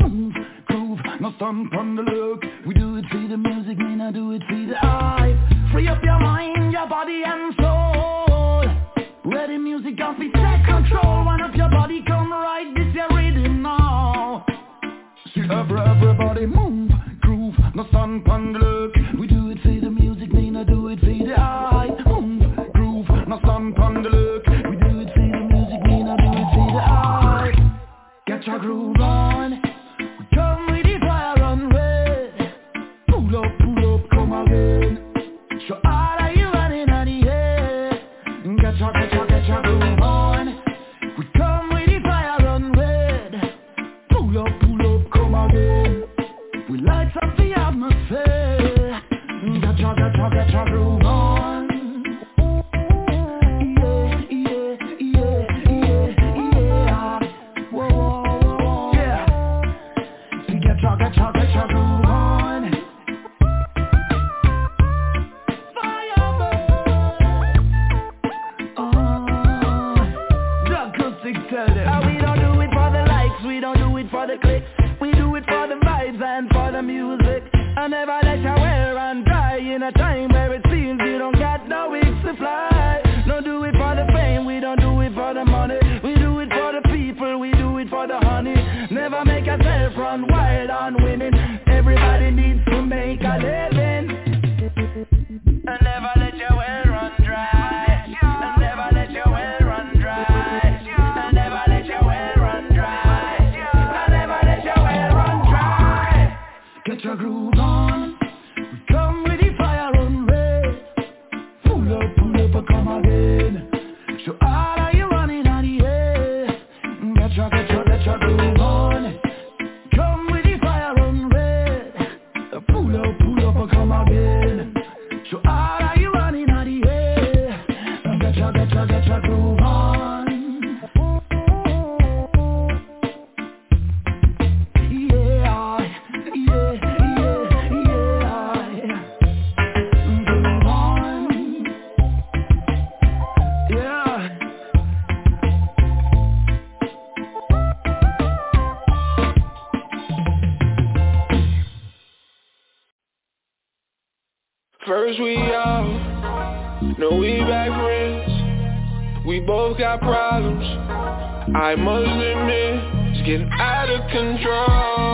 Move, groove, no thumb from look. We do it for the music, man, do it for the eye Free up your mind, your body and soul. Ready music off, it's take control. One up your body, come right, this your rhythm now. See every, everybody move, groove, no thumb from look. Rhubarb both got problems. I must admit, it's getting out of control.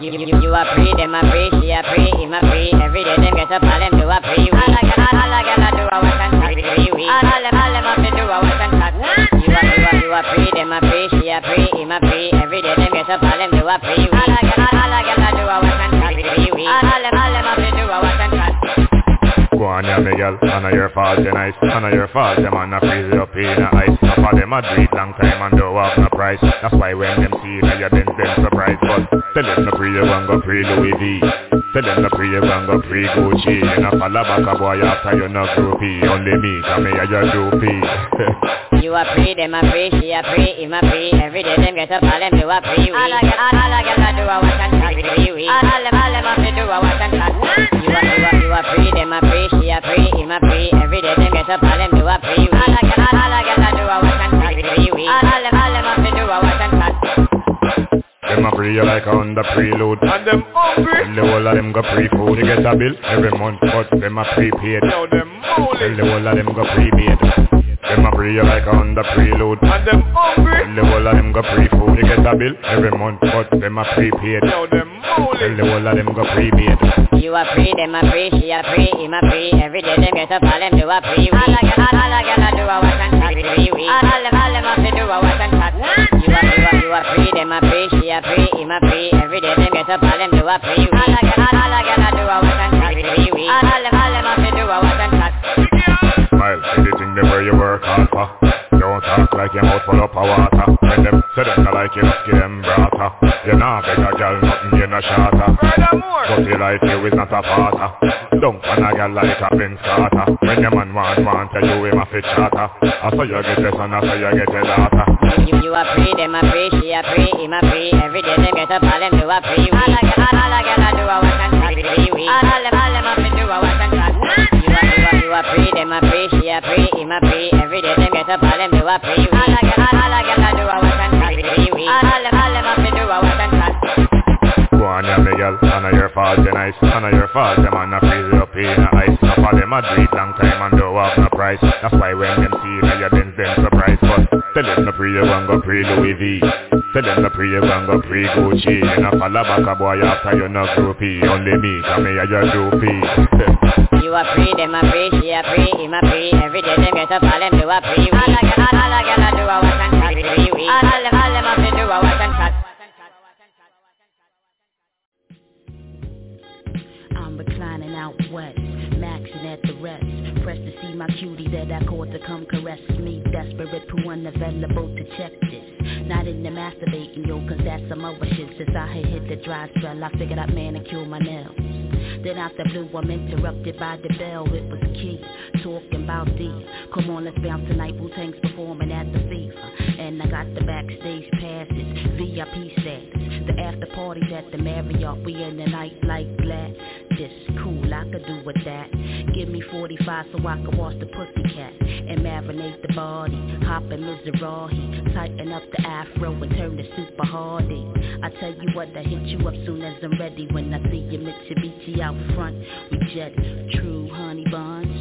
You, you, you are free, them are free, she are free, him are free. Every day them get up, all them do a free. All I can, all I can do a work and chat, free we. All them, all them have to do a work and chat. You are, you are, you are free, them are free, she are free, him are free. Every day them get up, all them do a free. All I can, all I can do a work and chat, free we. All them, all them have to do a work and chat. Go on, yeah, me girl, I know your fault, nice. I know your fault, man on a freeze up in a ice. Half of them a breed go free Louis V. Tell them to free you and go free Gucci. And follow back a boy after you're groupie. Only me, come here, you're groupie. you free, them a free, she a free, him a free. Every day them get up, all them do a free. All I all I do a watch and chat with. All them, all them do a watch and chat. You a, you you free, them a free, she a free, him a free. Every day them get up, all them do a free. All I all I do a watch and chat with. All them, all them do a watch and chat. Them a free like on the preload. And them hungry. Tell the whole of them go pre-food. They get a bill every month, but them a prepaid. Tell them Tell the whole of them go prepaid. Them a pray like on the prelude, And them hungry. Tell the whole of them go pre-food They get a bill every month But them a prepaid Now them holy Tell the whole of them go pre-paid You a pre, them a pre, she a pre, him a pre Every day them get up, all them do a pre-wee All a girl, all a girl a do a watch and talk Pre-wee All them, all them have to do a watch and talk You a, you a, you a pre, them a pre, she a pre, him a pre Every day them get up, all them do a pre-wee All a girl, all a girl a do a watch and talk Pre-wee All them, all them have to do a watch and talk Smile, see the thing them where you work hard for. Don't talk like your mouth full up of water. When them say them not like you, give them brata. You nah beg a girl nothing, you no shatter. But you like you is not a father. Don't want a girl like a Benz Carter. When your man want, want tell you him a fit charter. I saw you get this and I saw you get your daughter. You, you a pre, them a pre, she a pre, him a pre. Every day them get up, all them do a pre. All a gyal, all a gyal a do a wash and chat. All all them, all them a fi do a wash and chat. You a, you a, you a pre, them a pre, she a pre, him a pre. Every day them get up, all them do a pre. All a gyal, all do a wash and chat. All all them, all them a fi Go on, yeah, me girl, none of your fault, you nice None of your fault, them on a freeze up in a ice Enough of them a do long time and don't have no price That's why when them see you, your Benz, them surprised But tell them no pre, you gon' go pre Louis V Tell them no pre, you gon' go pre Gucci You know follow back a boy after you no groupie Only me, come here, your groupie You a pre, them a pre, she a pre, him a pre. Every day them get up, all them do a pre. All a gyal, all a gyal a do a wash and chat. All all them, all them a fi do a wash and chat. I'm out west, maxing at the rest. Pressed to see my cutie that I caught to come caress me. Desperate, poo unavailable to check this. Not in the masturbating, yo, cause that's some other shit. Since I had hit the dry spell, I figured I'd manicure my nails. Then out the blue, I'm interrupted by the bell. It was key, talking about the. Come on, let's bounce tonight. Wu-Tang's performing at the FIFA. And I got the backstage passes, VIP status. The after parties at the Marriott, we in the night like glad. This cool, I could do with that. Give me 45 so I can wash the pussy cat and marinate the body. Hop in Mizrahi, tighten up the afro and turn the super hardy. I tell you what, I hit you up soon as I'm ready. When I see your Mitsubishi out front, we jet true honey buns.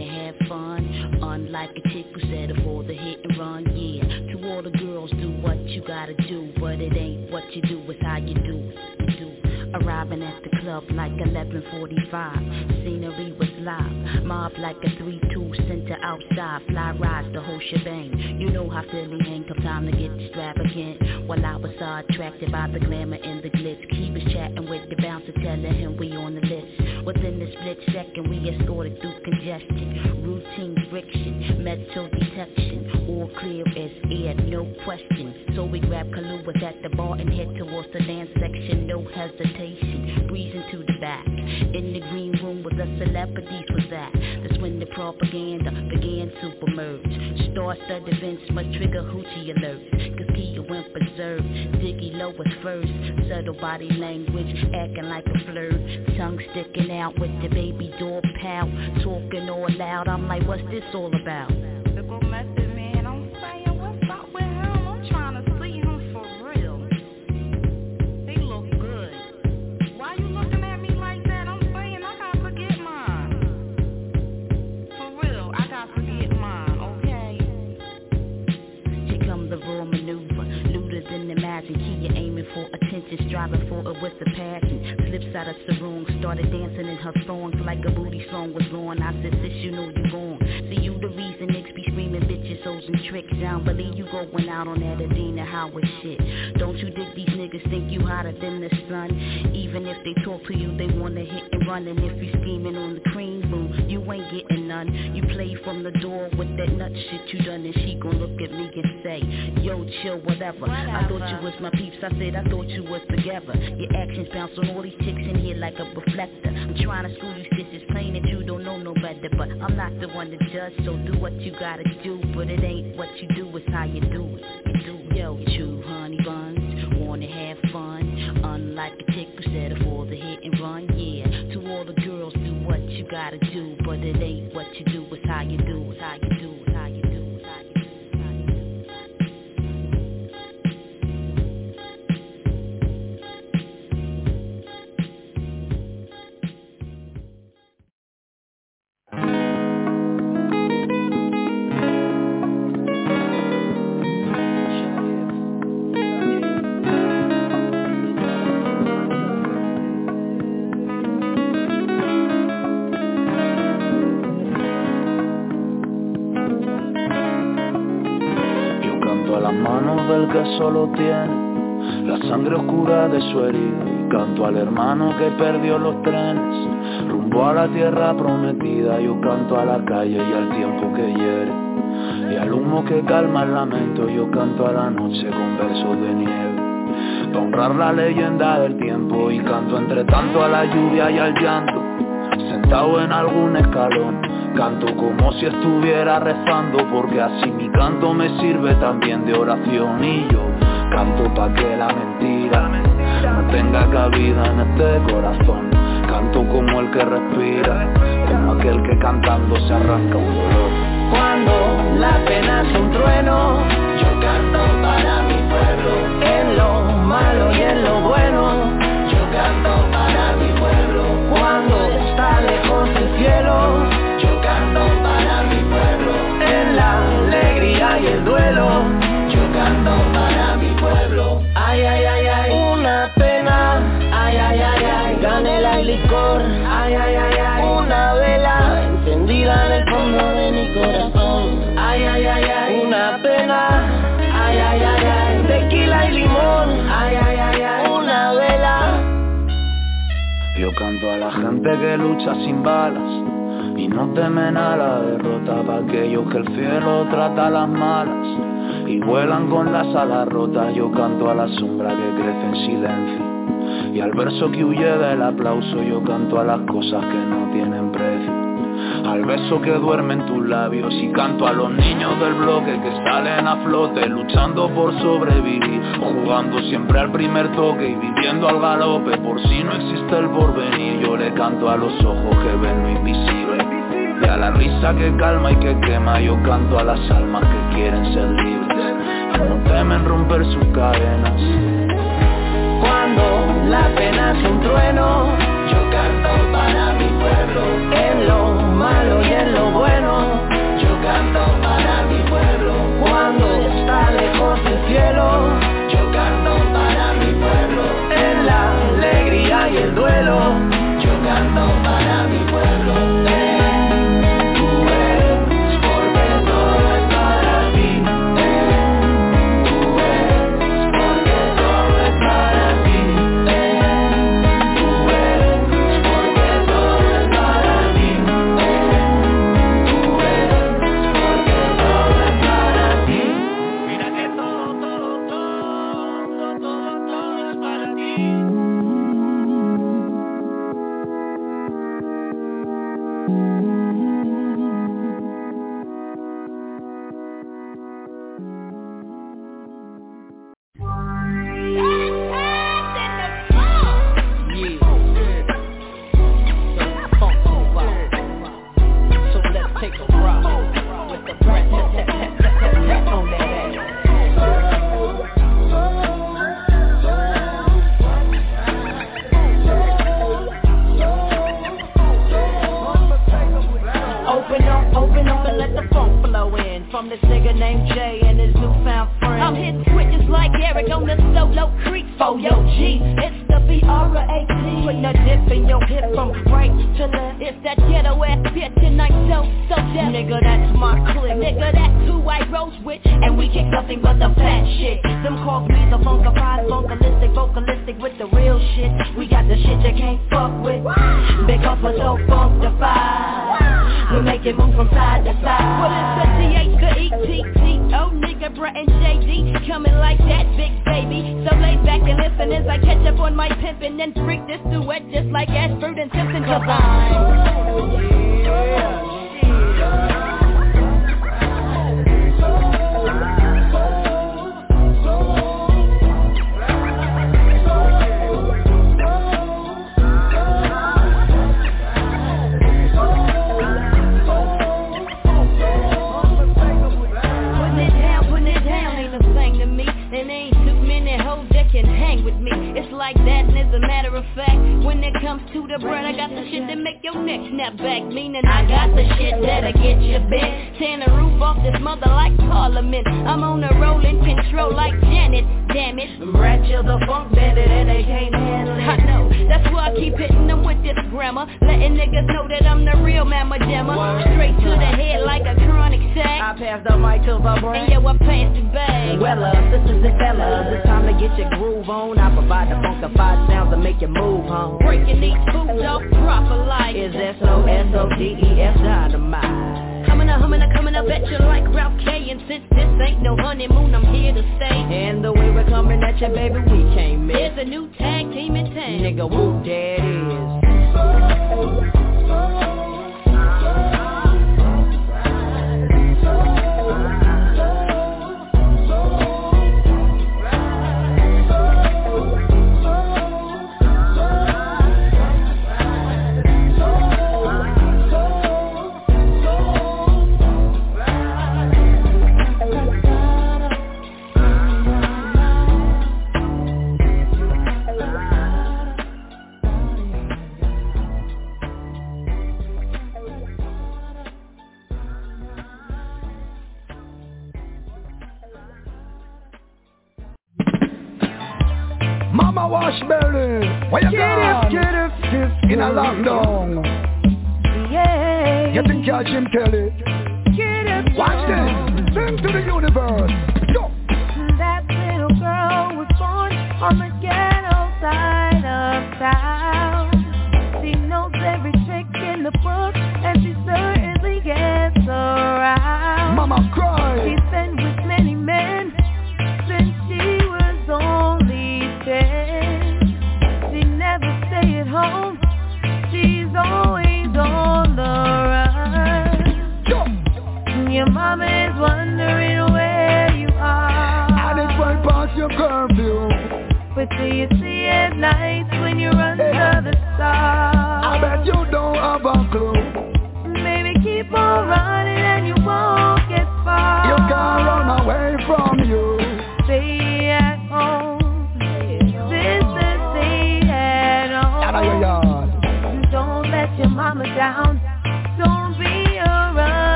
Wanna have fun, unlike a chick who settle for the hit and run. Yeah, to all the girls, do what you gotta do, but it ain't what you do, it's how you do. Do. Arriving at the club like 11:45. Scenery was live, mob like a 3-2 center outside. Fly rides the whole shebang. You know how Philly hang, come time to get extravagant. While I was so attracted by the glamour and the glitz, he was chatting with the bouncer, telling him we on the list. Within the split second, we escorted through congestion, routine friction, metal detection, all clear as air, no question. So we grab Kahluas at the bar and head towards the dance section, no hesitation, breezing to the back. In the green room where the celebrities was at, that's when the propaganda began to emerge. Star-studded events must trigger hoochie alerts, cause Kia went berserk, Low at first, subtle body language, acting like a flirt, tongue sticking out with the baby door pal, talking all loud, I'm like, what's this all about? Attention, striving for it with a passion. Flips out of sarong, started dancing in her thongs like a booty song was on. I said, sis, you know you gone. See you the reason niggas be screaming bitches, hoes and tricks. Don't believe you going out on that Adina Howard shit. Don't you dig these niggas think you hotter than the sun? Even if they talk to you, they wanna hit and run. And if you scheming on the cream you ain't getting none. You play from the door with that nut shit you done, and she gon' look at me and say, Yo, chill, whatever. I thought you was my peeps. I said I thought you was together. Your actions bounce on all these chicks in here like a reflector. I'm trying to school you stitches, plain that you don't know no better, but I'm not the one to judge. So do what you gotta do, but it ain't what you do, it's how you do it. You do yo, true honey buns, wanna have fun. Unlike a you gotta do, but it ain't what you do, it's how you do, it's how you do, que solo tiene la sangre oscura de su herida. Y canto al hermano que perdió los trenes rumbo a la tierra prometida. Yo canto a la calle y al tiempo que hiere y al humo que calma el lamento. Yo canto a la noche con versos de nieve para honrar la leyenda del tiempo. Y canto entre tanto a la lluvia y al llanto sentado en algún escalón canto como si estuviera rezando porque así mi canto me sirve también de oración y yo Canto pa' que la mentira no tenga cabida en este corazón. Canto como el que respira, como aquel que cantando se arranca un dolor. Cuando la pena es un trueno, yo canto para mi pueblo. En lo malo y en lo bueno, yo canto para mi pueblo. Cuando está lejos el cielo, canto para mi pueblo. En la alegría y el duelo, yo canto para mi pueblo. Ay, ay, ay, ay, una pena. Ay, ay, ay, ay, canela y licor. Ay, ay, ay, ay, una vela encendida en el fondo de mi corazón. Ay, ay, ay, ay, una pena. Ay, ay, ay, ay, tequila y limón. Ay, ay, ay, ay, una vela. Yo canto a la gente que lucha sin balas y no temen a la derrota para aquellos que el cielo trata a las malas y vuelan con las alas rotas. Yo canto a la sombra que crece en silencio y al verso que huye del aplauso yo canto a las cosas que no tienen precio. Al beso que duerme en tus labios y canto a los niños del bloque que salen a flote luchando por sobrevivir, jugando siempre al primer toque y viviendo al galope por si no existe el porvenir. Yo le canto a los ojos que ven lo invisible y a la risa que calma y que quema. Yo canto a las almas que quieren ser libres y no temen romper sus cadenas. Cuando la pena es un trueno, yo canto para mi pueblo. En lo y en lo bueno, yo canto para mi pueblo. Cuando está lejos el cielo,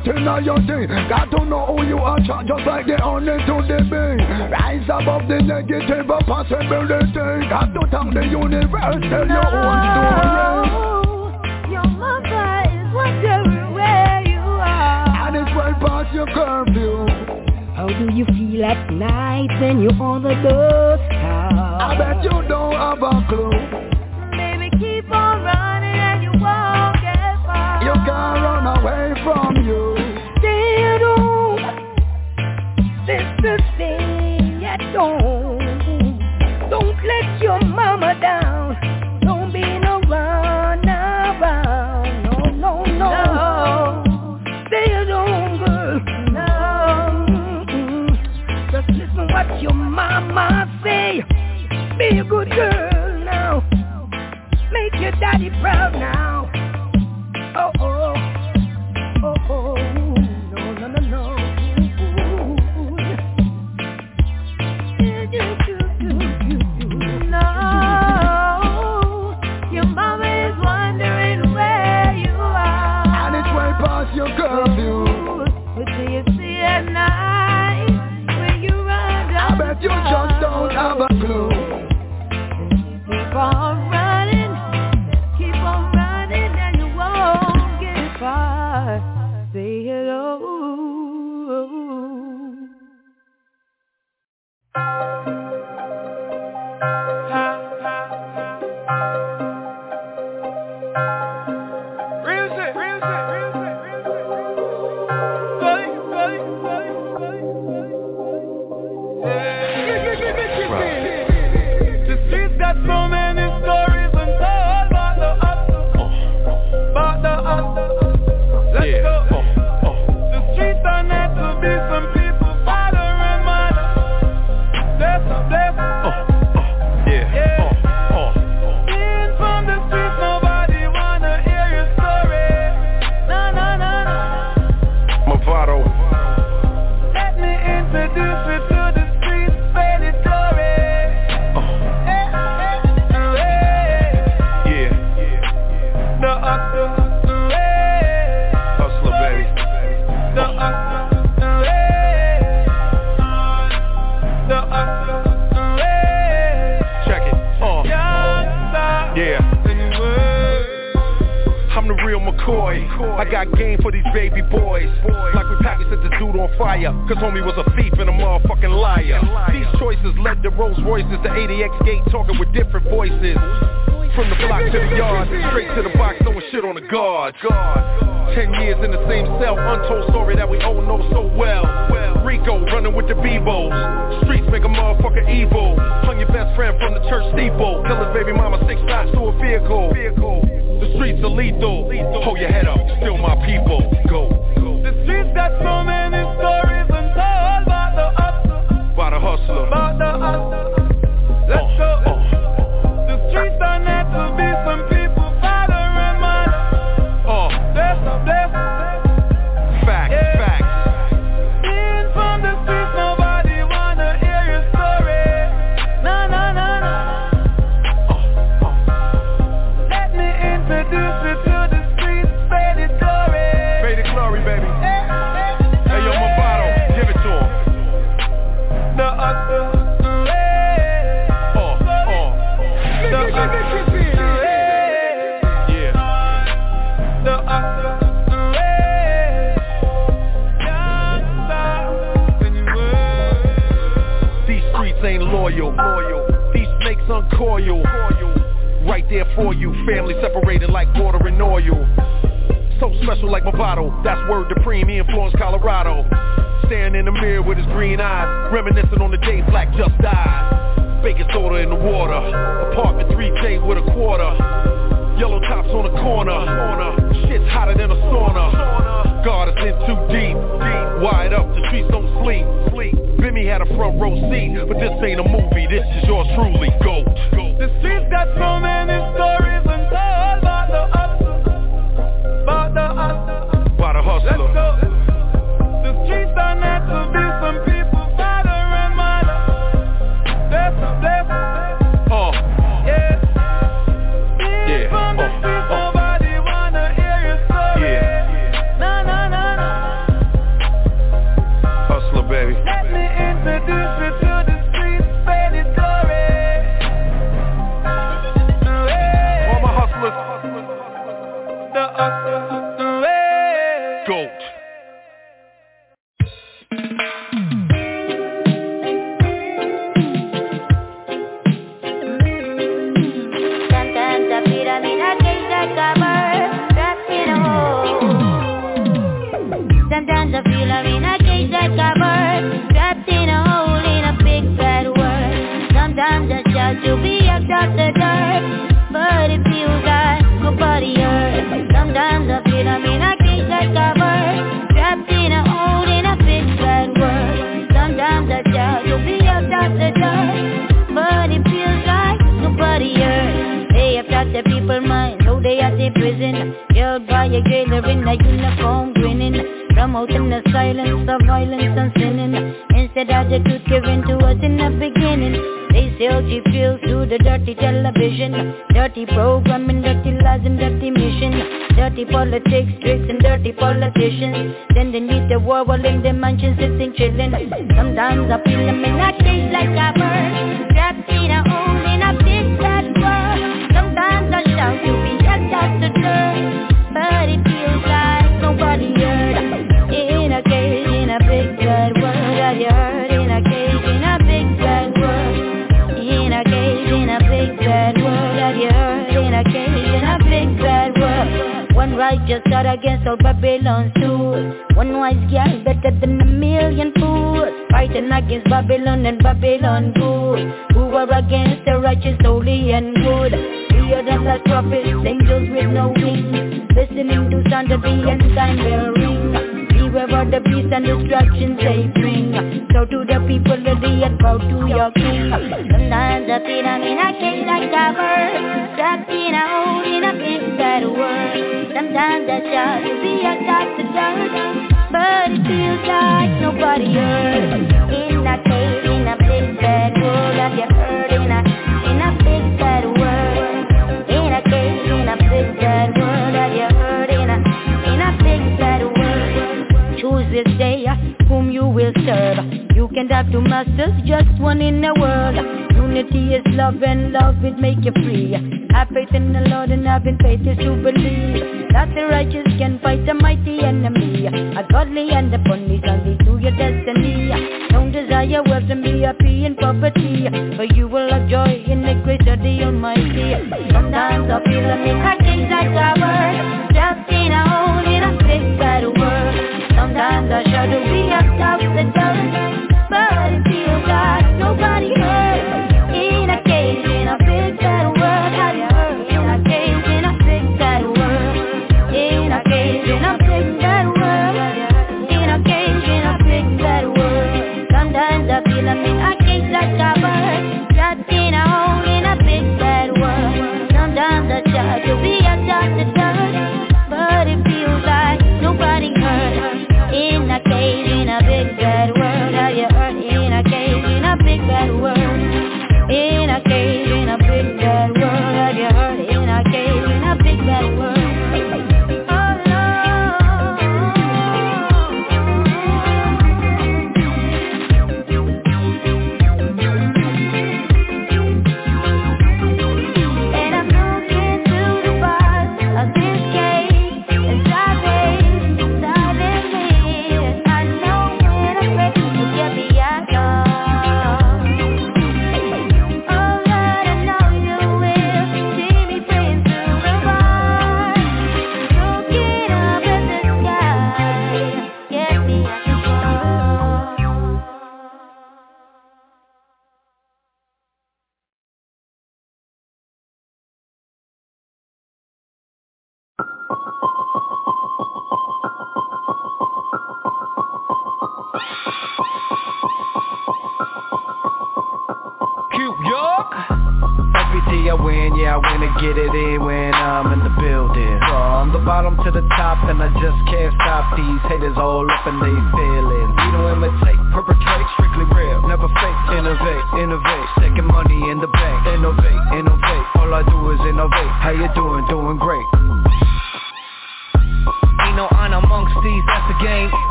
everything that your day, God don't know who you are, just like the only to the being. Rise above the negative possibility. God don't the universe, tell your own story.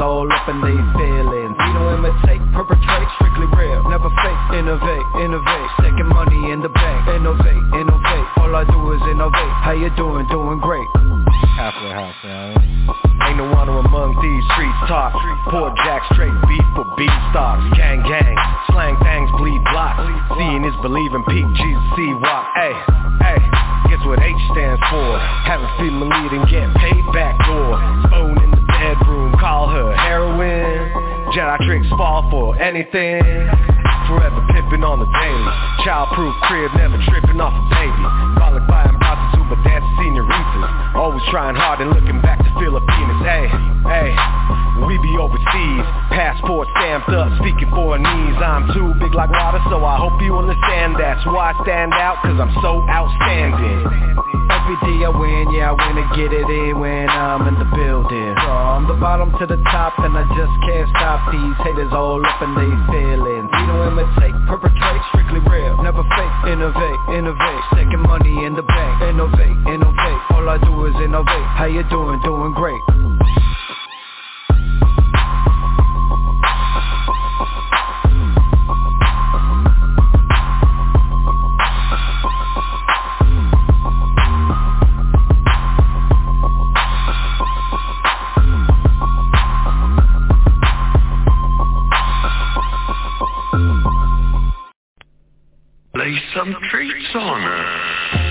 all up in their face. anything. Forever pimping on the daily. Childproof crib, never tripping off a baby Falling by and prostitute, but that's senoritas Always trying hard and looking back to Filipinas Hey, hey, we be overseas. Passport stamped up, speaking for knees. I'm too big like water, so I hope you understand. That's why I stand out, cause I'm so outstanding to get it in when I'm in the building. From the bottom to the top and I just can't stop These haters all up in their feelings. We don't imitate, perpetrate, strictly real. Never fake, innovate, innovate. Taking money in the bank, innovate, innovate. All I do is innovate. How you doing? Doing great. play some treats on her.